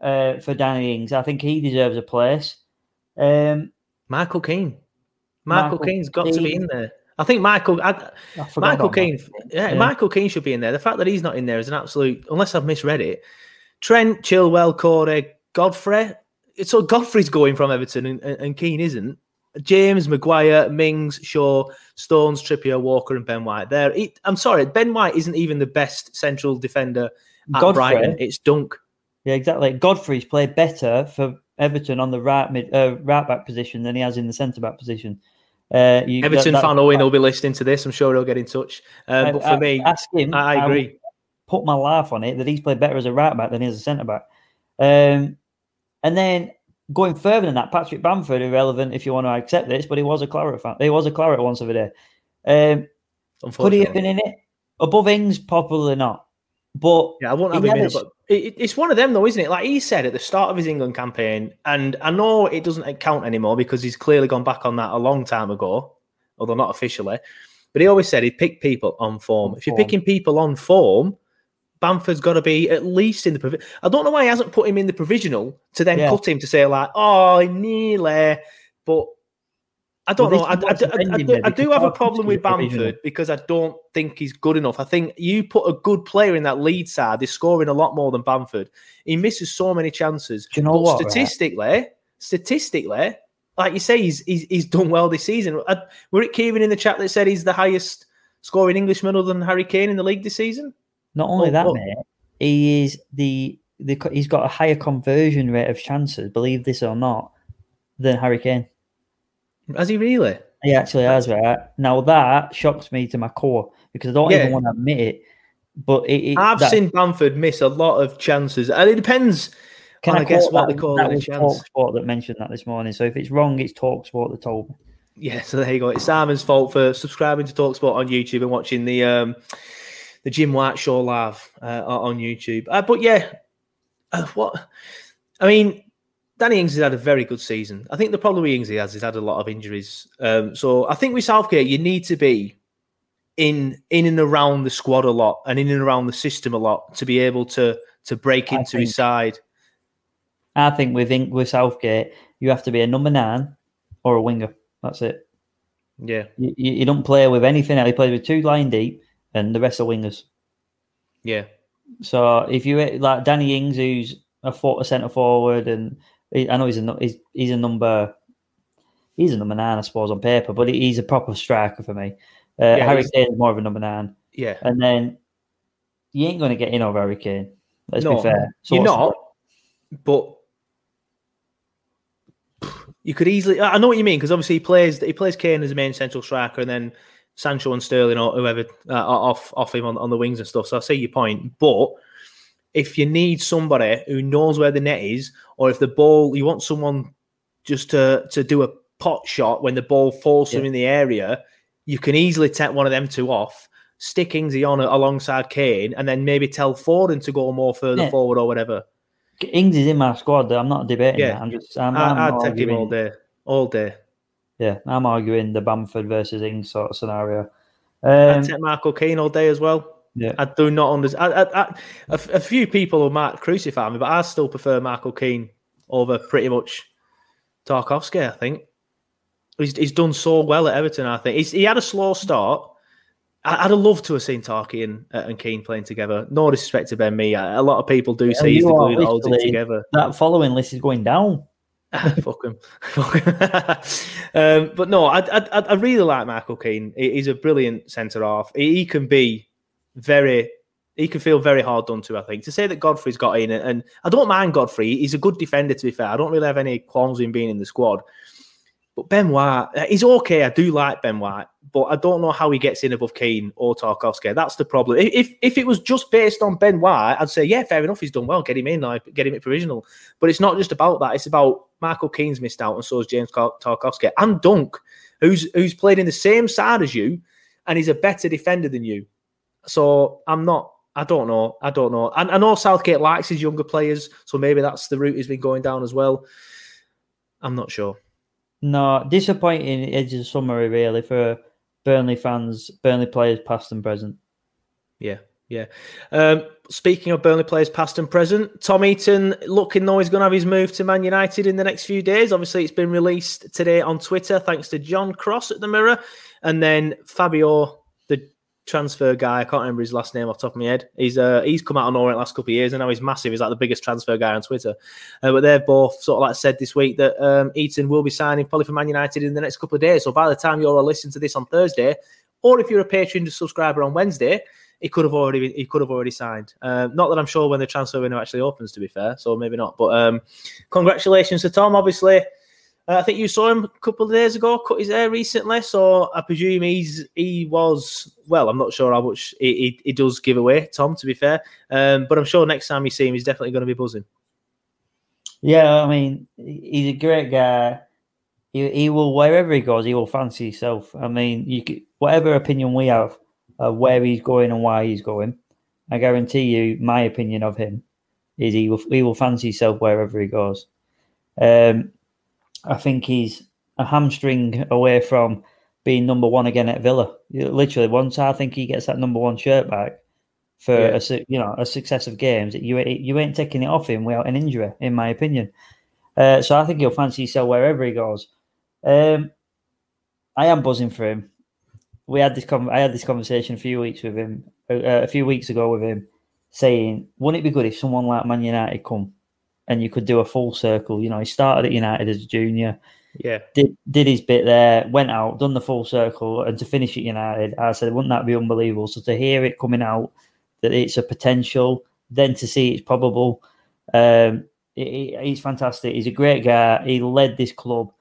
[SPEAKER 8] uh, for Danny Ings. I think he deserves a place. Um,
[SPEAKER 3] Michael Keane. Michael,
[SPEAKER 8] Michael
[SPEAKER 3] Keane's got to be in there. I think Michael. I,
[SPEAKER 8] I
[SPEAKER 3] Michael Keane. Yeah,
[SPEAKER 8] Yeah.
[SPEAKER 3] Michael Keane should be in there. The fact that he's not in there is an absolute. Unless I've misread it. Trent, Chilwell, Coady, Godfrey. So Godfrey's going from Everton and, and, Keane isn't. James, Maguire, Mings, Shaw, Stones, Trippier, Walker, and Ben White. There, He- I'm sorry, Ben White isn't even the best central defender at
[SPEAKER 8] Godfrey?
[SPEAKER 3] Brighton. It's Dunk.
[SPEAKER 8] Yeah, exactly. Godfrey's played better for Everton on the right mid, uh, right back position than he has in the centre back position. Uh, you,
[SPEAKER 3] Everton
[SPEAKER 8] that-
[SPEAKER 3] fan Owen will be listening to this. I'm sure he'll get in touch. Um,
[SPEAKER 8] I-
[SPEAKER 3] but for
[SPEAKER 8] I-
[SPEAKER 3] me,
[SPEAKER 8] ask him.
[SPEAKER 3] I, I agree.
[SPEAKER 8] Put my life on it that he's played better as a right back than he is a centre back. Um, and then going further than that, Patrick Bamford irrelevant if you want to accept this, but he was a claret fan. He was a claret once of a day. Um, could he have been in it above Ings? Probably not. But
[SPEAKER 3] Yeah, I won't have him in. But it, it- it's one of them, though, isn't it? Like he said at the start of his England campaign, and I know it doesn't count anymore because he's clearly gone back on that a long time ago, although not officially. But he always said he'd pick people on form. If you're picking people on form, Bamford's got to be at least in the. Provi- I don't know why he hasn't put him in the provisional to then
[SPEAKER 8] Yeah.
[SPEAKER 3] cut him to say like, oh, nearly, but. I don't
[SPEAKER 8] Well,
[SPEAKER 3] know. I, I, I- do, I do have a problem with. Bamford because I don't think he's good enough. I think you put a good player in that lead side, he's scoring a lot more than Bamford. He misses so many chances.
[SPEAKER 8] Do you know
[SPEAKER 3] but
[SPEAKER 8] what, right?
[SPEAKER 3] statistically, statistically, like you say, he's he's, he's done well this season. I, were it Kieran in the chat that said he's the highest scoring Englishman other than Harry Kane in the league this season?
[SPEAKER 8] Not only
[SPEAKER 3] Oh,
[SPEAKER 8] that,
[SPEAKER 3] oh.
[SPEAKER 8] mate, he is the, the he's got a higher conversion rate of chances, believe this or not, than Harry Kane.
[SPEAKER 3] Has he really?
[SPEAKER 8] He actually has, right? Now that shocks me to my core because I don't
[SPEAKER 3] Yeah.
[SPEAKER 8] even want to admit it. But it, it,
[SPEAKER 3] I've
[SPEAKER 8] that-
[SPEAKER 3] seen Bamford miss a lot of chances, and it depends.
[SPEAKER 8] Can I,
[SPEAKER 3] I, guess what
[SPEAKER 8] that,
[SPEAKER 3] they call
[SPEAKER 8] that
[SPEAKER 3] it
[SPEAKER 8] was
[SPEAKER 3] chance.
[SPEAKER 8] Talksport that mentioned that this morning. So if it's wrong, it's Talksport that told me.
[SPEAKER 3] Yeah, so there you go. It's Simon's fault for subscribing to Talksport on YouTube and watching the um, the Jim White Show live uh, on YouTube. Uh, but yeah, uh, what I mean, Danny Ings has had a very good season. I think the problem with Ings he has is he's had a lot of injuries. Um, so I think with Southgate, you need to be in in and around the squad a lot and in and around the system a lot to be able to to break into his
[SPEAKER 8] think-
[SPEAKER 3] side.
[SPEAKER 8] I think with with Southgate, you have to be a number nine or a winger. That's it.
[SPEAKER 3] Yeah,
[SPEAKER 8] You, you, you don't play with anything else. He plays with two line deep and the rest are wingers.
[SPEAKER 3] yeah.
[SPEAKER 8] So if you like Danny Ings, who's a, for, a centre forward, and he, I know he's a he's, he's a number he's a number nine, I suppose, on paper, but he's a proper striker for me. Uh,
[SPEAKER 3] Yeah,
[SPEAKER 8] Harry is more of a number nine,
[SPEAKER 3] Yeah.
[SPEAKER 8] and then you ain't going to get in over Harry Kane. Let's
[SPEAKER 3] No,
[SPEAKER 8] be fair. So
[SPEAKER 3] You're not, but you could easily. I know what you mean because obviously he plays he plays Kane as a main central striker, and then Sancho and Sterling or whoever uh, are off off him on, on the wings and stuff. So I see your point, but if you need somebody who knows where the net is, or if the ball you want someone just to to do a pot shot when the ball falls
[SPEAKER 8] Yeah.
[SPEAKER 3] him in the area, you can easily take one of them two off. Stick Ingsy on alongside Kane, and then maybe tell Foden to go more further
[SPEAKER 8] Yeah.
[SPEAKER 3] forward or whatever.
[SPEAKER 8] Ings is in my squad. I'm not debating
[SPEAKER 3] Yeah.
[SPEAKER 8] that. I'm just I'm, I'm
[SPEAKER 3] I, I'd take him all day, all day.
[SPEAKER 8] Yeah, I'm arguing the Bamford versus Ings sort of scenario.
[SPEAKER 3] I'd
[SPEAKER 8] Um,
[SPEAKER 3] take Michael Keane all day as well.
[SPEAKER 8] yeah,
[SPEAKER 3] I do not understand. I, I, I, a, a few people will mark crucify me, but I still prefer Michael Keane over pretty much Tarkowski. I think he's, he's done so well at Everton. I think he's, he had a slow start. I, I'd have loved to have seen Tarky and, uh, and Keane playing together. No disrespect to Ben Mee. A lot of people do say he's the glue that holds it together.
[SPEAKER 8] that following list is going down.
[SPEAKER 3] Fuck him. Um, but no, I, I I really like Michael Keane. He's a brilliant centre half. He, he can be very he can feel very hard done to. I think to say that Godfrey's got in, and I don't mind Godfrey. He's a good defender. To be fair, I don't really have any qualms in being in the squad. But Ben White, uh, he's okay. I do like Ben White, but I don't know how he gets in above Keane or Tarkowski. That's the problem. If if it was just based on Ben White, I'd say yeah, fair enough. He's done well. Get him in, get him at provisional. But it's not just about that. It's about Michael Keane's missed out, and so is James Tarkowski and Dunk, who's who's played in the same side as you, and he's a better defender than you. So I'm not I don't know. I don't know. And I know Southgate likes his younger players, so maybe that's the route he's been going down as well. I'm not sure.
[SPEAKER 8] No, disappointing is a summary really for Burnley fans, Burnley players past and present.
[SPEAKER 3] Yeah, yeah. Um, speaking of Burnley players past and present, Tom Heaton looking though he's going to have his move to Man United in the next few days. Obviously, it's been released today on Twitter thanks to John Cross at the Mirror, and then Fabio transfer guy. I can't remember his last name off the top of my head. He's uh, he's come out on the last couple of years, and now he's massive. He's like the biggest transfer guy on Twitter. Uh, but they've both sort of like said this week that um, Heaton will be signing probably for Man United in the next couple of days. So by the time you're all listening to this on Thursday, or if you're a Patreon subscriber on Wednesday, he could have already he could have already signed. Uh, not that I'm sure when the transfer window actually opens, to be fair. So maybe not. But um, congratulations to Tom. Obviously uh, I think you saw him a couple of days ago, cut his hair recently. So I presume he's he was well. I'm not sure how much he, he, he does give away, Tom. To be fair, um, but I'm sure next time you see him, he's definitely going to be buzzing.
[SPEAKER 8] Yeah, I mean, he's a great guy. He, he will wherever he goes, he will fancy himself. I mean, you could, whatever opinion we have of where he's going and why he's going, I guarantee you, my opinion of him is he will he will fancy himself wherever he goes. Um, I think he's a hamstring away from being number one again at Villa. Literally, once I think he gets that number one shirt back for yeah. a you know a success of games, you you ain't taking it off him without an injury, in my opinion. Uh, so I think he'll fancy himself wherever he goes. Um, I am buzzing for him. We had this. com- I had this conversation a few weeks with him, uh, a few weeks ago with him, saying, "Wouldn't it be good if someone like Man United come and you could do a full circle. You know, he started at United as a junior.
[SPEAKER 3] Yeah.
[SPEAKER 8] Did did his bit there, went out, done the full circle, and to finish at United, I said, wouldn't that be unbelievable? So to hear it coming out that it's a potential, then to see it's probable, um, it, he's fantastic. He's a great guy. He led this club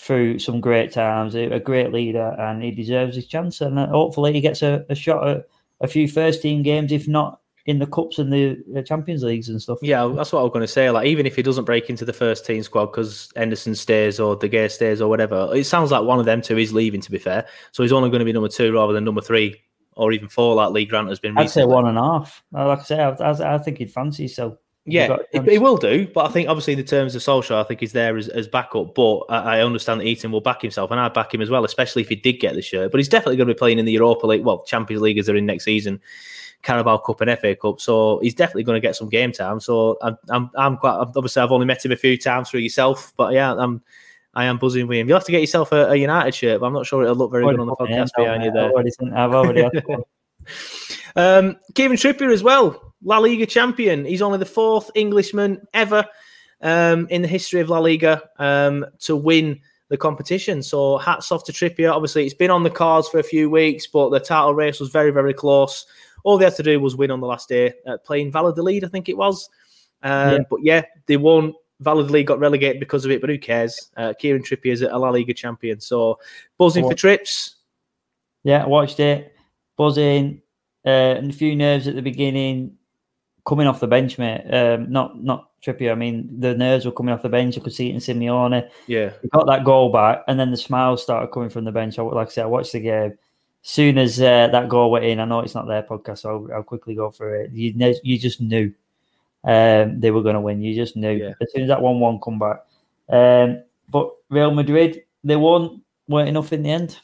[SPEAKER 8] through some great times, a, great leader, and he deserves his chance. And uh, hopefully, he gets a, a shot at a few first team games, if not in the cups and the uh, Champions Leagues and stuff.
[SPEAKER 3] Yeah, that's what I was going to say. Like, even if he doesn't break into the first team squad because Henderson stays or De Gea stays or whatever, it sounds like one of them two is leaving. To be fair, so he's only going to be number two rather than number three or even four, like Lee Grant has been.
[SPEAKER 8] I'd say one and a half. Uh, like I say, I, I think he'd fancy so.
[SPEAKER 3] Yeah, he will do, but I think obviously in the terms of Solskjaer, I think he's there as, as backup. But I, I understand that Heaton will back himself, and I'd back him as well, especially if he did get the shirt. But he's definitely going to be playing in the Europa League, well, Champions League as they're in next season. Carabao Cup and FA Cup. So he's definitely going to get some game time. So I'm, I'm, I'm quite obviously I've only met him a few times through yourself, but yeah, I'm. I am buzzing with him. You'll have to get yourself a, a United shirt, but I'm not sure it'll look very good on the podcast behind you there. I've already,
[SPEAKER 8] I've already
[SPEAKER 3] um, Kieran Trippier as well, La Liga champion. He's only the fourth Englishman ever um, in the history of La Liga um, to win the competition. So hats off to Trippier. Obviously, it's been on the cards for a few weeks, but the title race was very, very close. All they had to do was win on the last day, uh, playing Valladolid, I think it was. Um, yeah. But yeah, they won. Valladolid got relegated because of it, but who cares? Uh, Kieran Trippier is a La Liga champion, so buzzing for trips.
[SPEAKER 8] Yeah, I watched it. Buzzing, uh, and a few nerves at the beginning. Coming off the bench, mate. Um, not not Trippier. I mean, the nerves were coming off the bench. I could see it in Simeone.
[SPEAKER 3] Yeah,
[SPEAKER 8] he got that goal back, and then the smiles started coming from the bench. I, like I said, I watched the game soon as uh, that goal went in, I know it's not their podcast, so I'll, I'll quickly go through it. You know, you just knew um, they were going to win. You just knew yeah. as soon as that one-one come back. Um, but Real Madrid, they won. weren't enough in the end.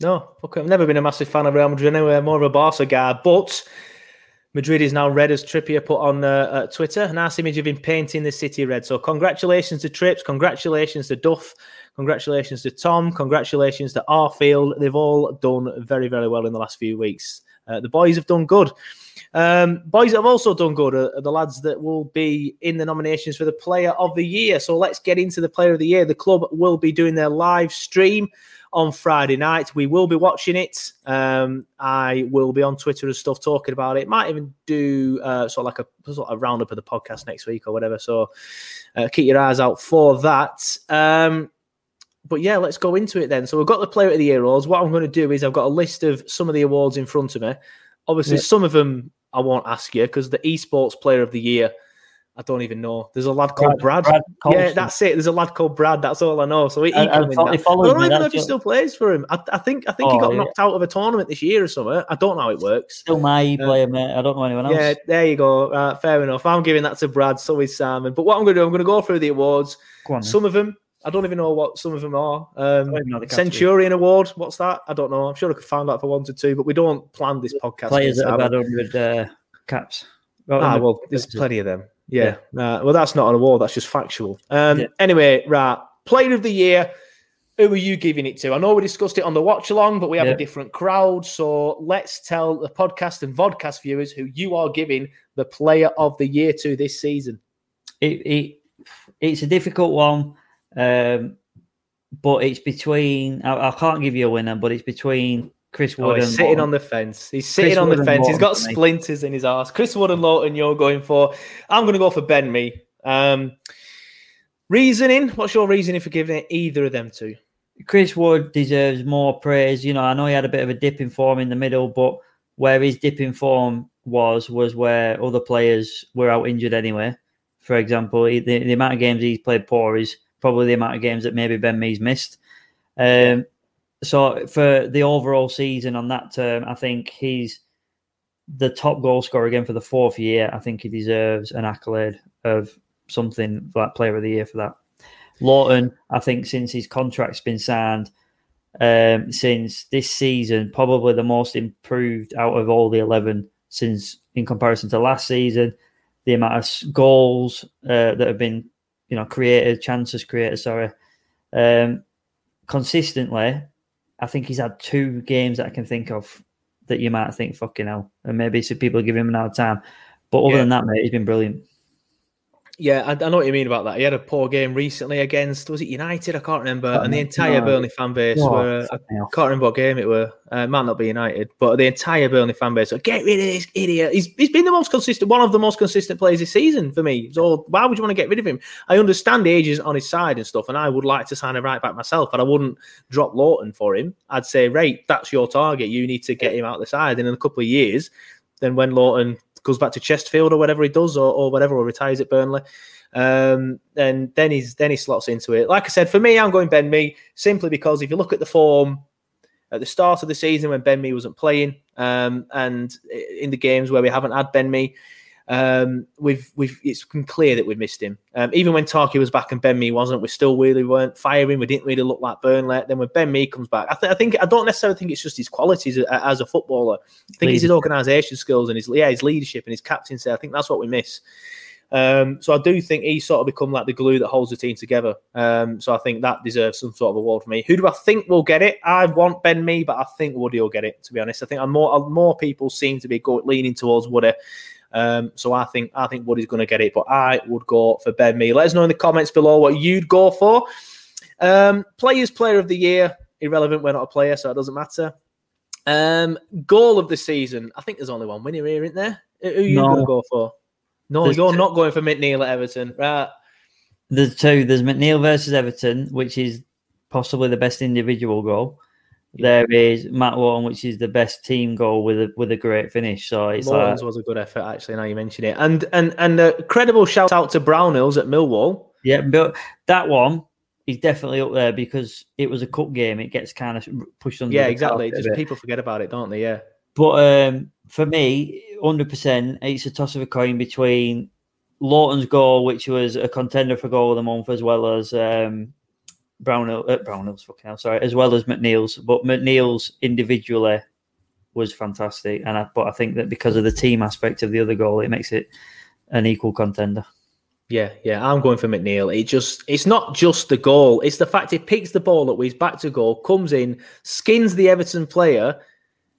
[SPEAKER 3] No, okay. I've never been a massive fan of Real Madrid anyway. More of a Barca guy, but Madrid is now red as Trippier put on uh, uh, Twitter. A nice image of him painting the city red. So congratulations to Trips, congratulations to Duff, Congratulations to Tom. Congratulations to Arfield. They've all done very, very well in the last few weeks. Uh, the boys have done good. Um, boys that have also done good are, are the lads that will be in the nominations for the Player of the Year. So let's get into the Player of the Year. The club will be doing their live stream on Friday night. We will be watching it. Um, I will be on Twitter and stuff talking about it. Might even do uh, sort of like a sort of roundup of the podcast next week or whatever. So uh, keep your eyes out for that. Um, but yeah, let's go into it then. So we've got the Player of the Year awards. What I'm going to do is I've got a list of some of the awards in front of me. Obviously,
[SPEAKER 8] Yeah.
[SPEAKER 3] some of them I won't ask you because the Esports Player of the Year. I don't even know. There's a lad called Brad.
[SPEAKER 8] Brad
[SPEAKER 3] yeah, that's it. There's a lad called Brad. That's all I know. So he, he
[SPEAKER 8] I- I
[SPEAKER 3] can win that. I don't
[SPEAKER 8] me,
[SPEAKER 3] even know if he still plays for him. I, I think I think he
[SPEAKER 8] Oh,
[SPEAKER 3] got
[SPEAKER 8] yeah.
[SPEAKER 3] knocked out of a tournament this year or something. I don't know how it works.
[SPEAKER 8] Still my player, mate. I don't know anyone else.
[SPEAKER 3] Yeah, there you go. Uh, fair enough. I'm giving that to Brad. So is Simon. But what I'm going to do, I'm going to go through the awards.
[SPEAKER 8] Go on.
[SPEAKER 3] Some of them, I don't even know what some of them are. Um,
[SPEAKER 8] the.
[SPEAKER 3] Centurion Award. What's that? I don't know. I'm sure I could find out if I wanted to, but we don't plan this podcast.
[SPEAKER 8] Players that have had 100 uh, caps. Well,
[SPEAKER 3] Ah, well, there's plenty of them. Yeah. Uh, well, that's not an award. That's just factual. Um,
[SPEAKER 8] Yeah.
[SPEAKER 3] Anyway, right. Player of the year. Who are you giving it to? I know we discussed it on the watch along, but we have
[SPEAKER 8] Yeah.
[SPEAKER 3] a different crowd. So let's tell the podcast and vodcast viewers who you are giving the player of the year to this season.
[SPEAKER 8] it, it it's a difficult one, um, but it's between. I, I can't give you a winner, but it's between Chris
[SPEAKER 3] Oh,
[SPEAKER 8] Wood
[SPEAKER 3] he's
[SPEAKER 8] and
[SPEAKER 3] sitting
[SPEAKER 8] Lowton.
[SPEAKER 3] on the fence. He's sitting
[SPEAKER 8] Chris
[SPEAKER 3] on
[SPEAKER 8] Wood
[SPEAKER 3] the fence. He's got
[SPEAKER 8] Lowton for me.
[SPEAKER 3] splinters in his ass. Chris Wood and Lowton, you're going for. I'm going to go for Ben Mee. Um, reasoning. What's your reasoning for giving it either of them to?
[SPEAKER 8] Chris Wood deserves more praise. You know, I know he had a bit of a dip in form in the middle, but where his dip in form was was where other players were out injured anyway. For example, he, the, the amount of games he's played poor is probably the amount of games that maybe Ben Mee's missed. Um, so for the overall season on that term, I think he's the top goal scorer again for the fourth year. I think he deserves an accolade of something like Player of the Year for that. Lowton, I think since his contract's been signed, um, since this season, probably the most improved out of all the 11 since in comparison to last season. The amount of goals uh, that have been, you know, created, chances created, sorry. Um, consistently, I think he's had two games that I can think of that you might think, fucking hell. And maybe some people give him an hard time. But other
[SPEAKER 3] Yeah.
[SPEAKER 8] than that, mate, he's been brilliant.
[SPEAKER 3] Yeah, I, I know what you mean about that. He had a poor game recently against was it United? I can't remember. And the entire
[SPEAKER 8] no.
[SPEAKER 3] Burnley fan base were. I can't remember what game it were. Uh, it might not be United, but the entire Burnley fan base. were, Get rid of this idiot. He's he's been the most consistent, one of the most consistent players this season for me. So why would you want to get rid of him? I understand the ages on his side and stuff, and I would like to sign a right back myself, but I wouldn't drop Lowton for him. I'd say, right, that's your target. You need to get him out the side, and in a couple of years, then when Lowton goes back to Chesterfield or whatever he does, or, or whatever, or retires at Burnley, um, and then he's then he slots into it. Like I said, for me, I'm going Ben Mee simply because if you look at the form at the start of the season when Ben Mee wasn't playing, um, and in the games where we haven't had Ben Mee, um, we've we've it's been clear that we've missed him. Um, even when Tarky was back and Ben Mee wasn't, we still really weren't firing. We didn't really look like Burnley. Then when Ben Mee comes back, I, th- I think I don't necessarily think it's just his qualities as a, as a footballer. I think it's his organisation skills and his yeah his leadership and his captaincy. I think that's what we miss. Um, so I do think he's sort of become like the glue that holds the team together. Um, so I think that deserves some sort of award for me. Who do I think will get it? I want Ben Mee, but I think Woody will get it. To be honest, I think more more people seem to be leaning towards Woody. Um, so I think I think Woody's going to get it, but I would go for Ben Mee. Let us know in the comments below what you'd go for. Um, players Player of the Year, irrelevant. We're not a player, so it doesn't matter. Um, goal of the season. I think there's only one winner here, isn't there? Who are you
[SPEAKER 8] No.
[SPEAKER 3] going to go for? No,
[SPEAKER 8] There's
[SPEAKER 3] you're
[SPEAKER 8] two-
[SPEAKER 3] not going for McNeil at Everton, right?
[SPEAKER 8] There's two. There's McNeil versus Everton, which is possibly the best individual goal. There is Matt Lowton, which is the best team goal with a with a great finish. So it's
[SPEAKER 3] Morton's
[SPEAKER 8] like,
[SPEAKER 3] was a good effort, actually. Now you mention it, and and and a credible shout out to Brownhills at Millwall.
[SPEAKER 8] yeah, but that one is definitely up there because it was a cup game. It gets kind of pushed under.
[SPEAKER 3] Yeah,
[SPEAKER 8] the
[SPEAKER 3] exactly. Just people forget about it, don't they? Yeah.
[SPEAKER 8] But um, for me, hundred percent, it's a toss of a coin between Lowton's goal, which was a contender for goal of the month, as well as um, Brownhill, uh, Brownhill's fucking hell, sorry, as well as McNeil's. But McNeil's individually was fantastic, and I, but I think that because of the team aspect of the other goal, it makes it an equal contender.
[SPEAKER 3] Yeah, yeah, I'm going for McNeil. It just it's not just the goal, it's the fact he picks the ball up, he's back to goal, comes in, skins the Everton player,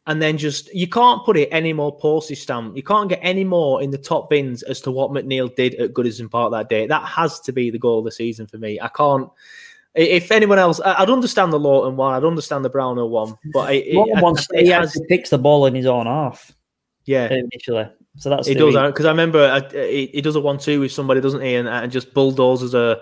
[SPEAKER 3] and then just you can't put it any more postage stamp. You can't get any more in the top bins as to what McNeil did at Goodison Park that day. That has to be the goal of the season for me. I can't. If anyone else, I'd understand the Lowton one, I'd understand the Brownhill one, but it, it, it
[SPEAKER 8] he
[SPEAKER 3] has,
[SPEAKER 8] picks the ball in his own half
[SPEAKER 3] yeah,
[SPEAKER 8] initially. So that's
[SPEAKER 3] he does because I remember he, does a one-two with somebody, doesn't he? And, and just bulldozes a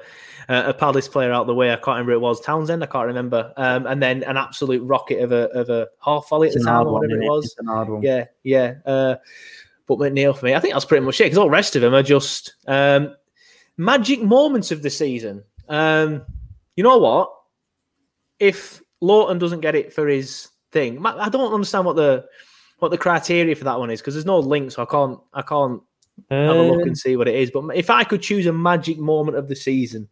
[SPEAKER 3] a Palace player out the way. I can't remember it was Townsend. I can't remember. Um, and then an absolute rocket of a of a half volley at the time or
[SPEAKER 8] one,
[SPEAKER 3] whatever
[SPEAKER 8] isn't
[SPEAKER 3] it
[SPEAKER 8] it?
[SPEAKER 3] was.
[SPEAKER 8] It's an hard one.
[SPEAKER 3] Yeah, yeah. Uh, but McNeil for me, I think that's pretty much it. Because all the rest of them are just um, magic moments of the season. Um, you know what? If Lowton doesn't get it for his thing, I don't understand what the what the criteria for that one is because there's no link, so I can't I can't have a look
[SPEAKER 8] Um,
[SPEAKER 3] and see what it is. But if I could choose a magic moment of the season,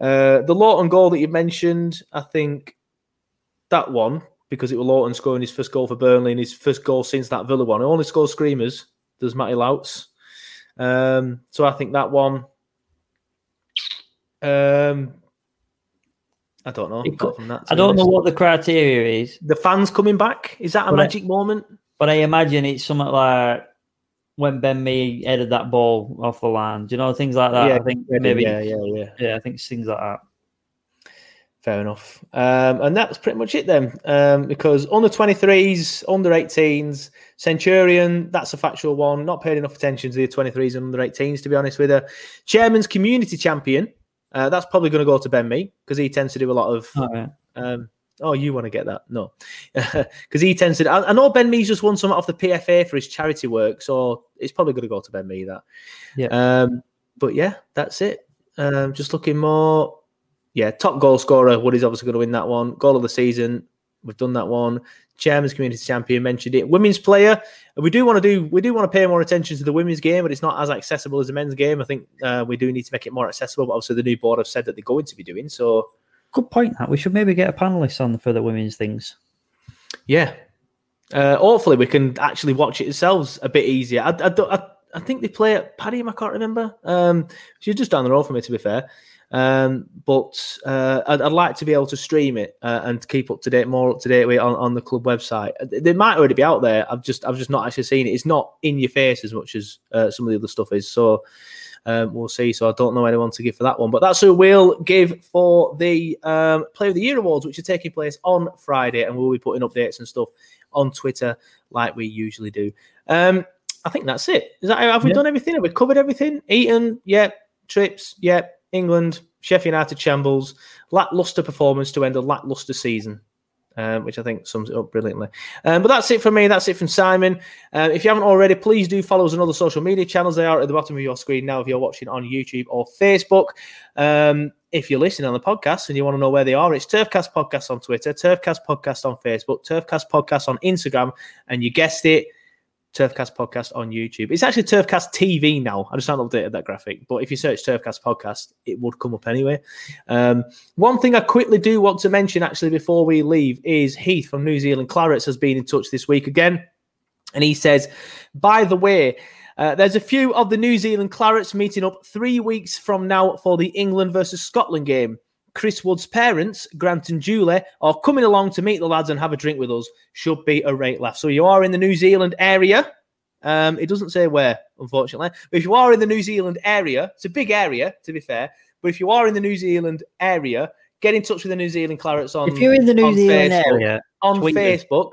[SPEAKER 3] uh, the Lowton goal that you mentioned, I think that one because it was Lowton scoring his first goal for Burnley and his first goal since that Villa one. He only scores screamers. Does Matty Louts? Um, so I think that one. Um, I don't know. Apart
[SPEAKER 8] could-
[SPEAKER 3] from that,
[SPEAKER 8] I don't know what the criteria is,
[SPEAKER 3] the fans coming back. Is that a
[SPEAKER 8] But I-
[SPEAKER 3] magic moment?
[SPEAKER 8] but I imagine it's something like when Ben Mee headed that ball off the line. Do you know things like that? I think maybe.
[SPEAKER 3] yeah, yeah, yeah.
[SPEAKER 8] Yeah, I think things like that.
[SPEAKER 3] Fair enough. Um, and that's pretty much it then. Um, because under 23s, under 18s, Centurion, that's a factual one. Not paid enough attention to the 23s and under 18s, to be honest with her. Chairman's community champion, uh, that's probably going to go to Ben Mee because he tends to do a lot of.
[SPEAKER 8] Oh, yeah.
[SPEAKER 3] Um, oh, you want to get that? No. Because he tends to. I, I know Ben Mee's just won something off the PFA for his charity work, so it's probably going to go to Ben Mee that.
[SPEAKER 8] Yeah.
[SPEAKER 3] Um, but yeah, that's it. Um, just looking more. Yeah, top goal scorer. Woody's obviously going to win that one. Goal of the season. We've done that one. Chairman's community champion mentioned it. Women's player. We do want to do. We do want to pay more attention to the women's game, but it's not as accessible as the men's game. I think uh, we do need to make it more accessible. But obviously, the new board have said that they're going to be doing so.
[SPEAKER 8] Good point. That we should maybe get a panelist on for the women's things.
[SPEAKER 3] Yeah. Uh, hopefully, we can actually watch it ourselves a bit easier. I, I, I, I think they play at Padiham. I can't remember. Um, she's just down the road from me, to be fair. Um, but uh, I'd, I'd like to be able to stream it uh, and keep up to date, more up to date with it on, on the club website. Uh, They might already be out there. I've just I've just not actually seen it. It's not in your face as much as uh, some of the other stuff is. So um, we'll see. So I don't know anyone to give for that one, but that's who we'll give for the um, Player of the Year awards, which are taking place on Friday, and we'll be putting updates and stuff on Twitter like we usually do. Um, I think that's it. Is that have we
[SPEAKER 8] Yeah.
[SPEAKER 3] done everything? Have we covered everything? Heaton, yeah. Trips, yeah. England, Sheffield United shambles, lackluster performance to end a lackluster season. Um, which I think sums it up brilliantly. Um, but that's it from me. That's it from Simon. Uh, if you haven't already, please do follow us on other social media channels. They are at the bottom of your screen now if you're watching on YouTube or Facebook. Um, if you're listening on the podcast and you want to know where they are, it's Turfcast Podcast on Twitter, Turfcast Podcast on Facebook, Turfcast Podcast on Instagram, and you guessed it, Turfcast Podcast on YouTube. It's actually Turfcast TV now. I just haven't updated that graphic, but if you search Turfcast Podcast, it would come up anyway. Um, one thing I quickly do want to mention, actually, before we leave, is Heath from New Zealand Clarets has been in touch this week again. And he says, by the way, uh, there's a few of the New Zealand Clarets meeting up three weeks from now for the England versus Scotland game. Chris Wood's parents, Grant and Julie, are coming along to meet the lads and have a drink with us. Should be a rate laugh. So you are in the New Zealand area. Um, it doesn't say where, unfortunately. But if you are in the New Zealand area, it's a big area, to be fair. But if you are in the New Zealand area, get in touch with the New Zealand Clarets on.
[SPEAKER 8] If you're in the New Zealand
[SPEAKER 3] Facebook.
[SPEAKER 8] area,
[SPEAKER 3] on
[SPEAKER 8] tweet.
[SPEAKER 3] Facebook,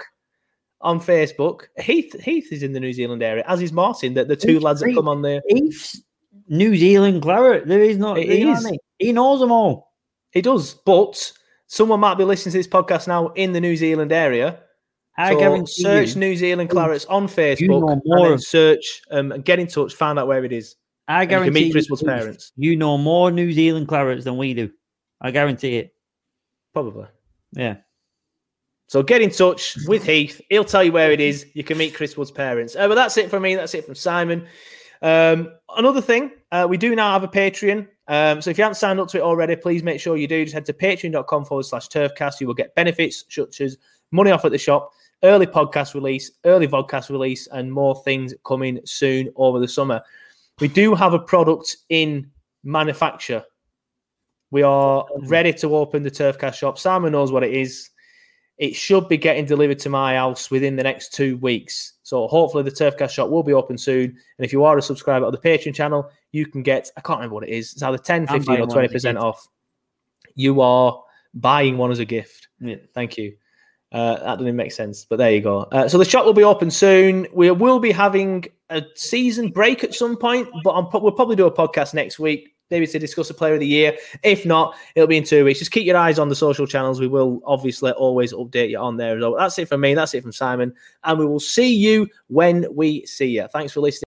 [SPEAKER 3] on Facebook, Heath Heath is in the New Zealand area, as is Martin. The, the two lads that come on there.
[SPEAKER 8] Heath's New Zealand claret. There is not.
[SPEAKER 3] It
[SPEAKER 8] you know what
[SPEAKER 3] is.
[SPEAKER 8] I mean? He knows them all.
[SPEAKER 3] It does, but someone might be listening to this podcast now in the New Zealand area.
[SPEAKER 8] I
[SPEAKER 3] So
[SPEAKER 8] guarantee
[SPEAKER 3] search
[SPEAKER 8] you-
[SPEAKER 3] New Zealand Clarets on
[SPEAKER 8] know
[SPEAKER 3] Facebook and
[SPEAKER 8] more
[SPEAKER 3] then search um, and get in touch, find out where it is.
[SPEAKER 8] I
[SPEAKER 3] And you can
[SPEAKER 8] guarantee
[SPEAKER 3] meet
[SPEAKER 8] you,
[SPEAKER 3] parents.
[SPEAKER 8] You know more New Zealand clarets than we do. I guarantee it.
[SPEAKER 3] Probably.
[SPEAKER 8] Yeah.
[SPEAKER 3] So get in touch with Heath. He'll tell you where it is. You can meet Chris Wood's parents. Uh, but that's it from me. That's it from Simon. Um, another thing, uh, we do now have a Patreon. Um, so if you haven't signed up to it already, please make sure you do. Just head to patreon.com forward slash turfcast. You will get benefits such as money off at the shop, early podcast release, early vodcast release, and more things coming soon over the summer. We do have a product in manufacture. We are ready to open the Turfcast shop. Simon knows what it is. It should be getting delivered to my house within the next two weeks. So hopefully the Turfcast shop will be open soon. And if you are a subscriber of the Patreon channel, you can get, I can't remember what it is. It's either 10, 15 or
[SPEAKER 8] buying one as a
[SPEAKER 3] 20%
[SPEAKER 8] gift.
[SPEAKER 3] off. You are buying one as a gift.
[SPEAKER 8] Yeah.
[SPEAKER 3] Thank you. Uh, that doesn't make sense, but there you go. Uh, so the shop will be open soon. We will be having a season break at some point, but I'm, pro- we'll probably do a podcast next week, maybe to discuss the player of the year. If not, it'll be in two weeks. Just keep your eyes on the social channels. We will obviously always update you on there as well. That's it from me. That's it from Simon, and we will see you when we see you. Thanks for listening.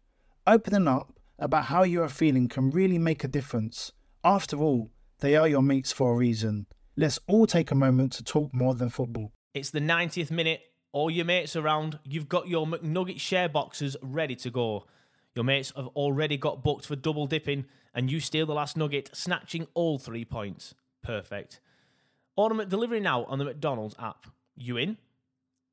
[SPEAKER 10] Opening up about how you are feeling can really make a difference. After all, they are your mates for a reason. Let's all take a moment to talk more than football.
[SPEAKER 9] It's the 90th minute. All your mates around. You've got your McNugget share boxes ready to go. Your mates have already got booked for double dipping, and you steal the last nugget, snatching all three points. Perfect. Order delivery now on the McDonald's app. You in?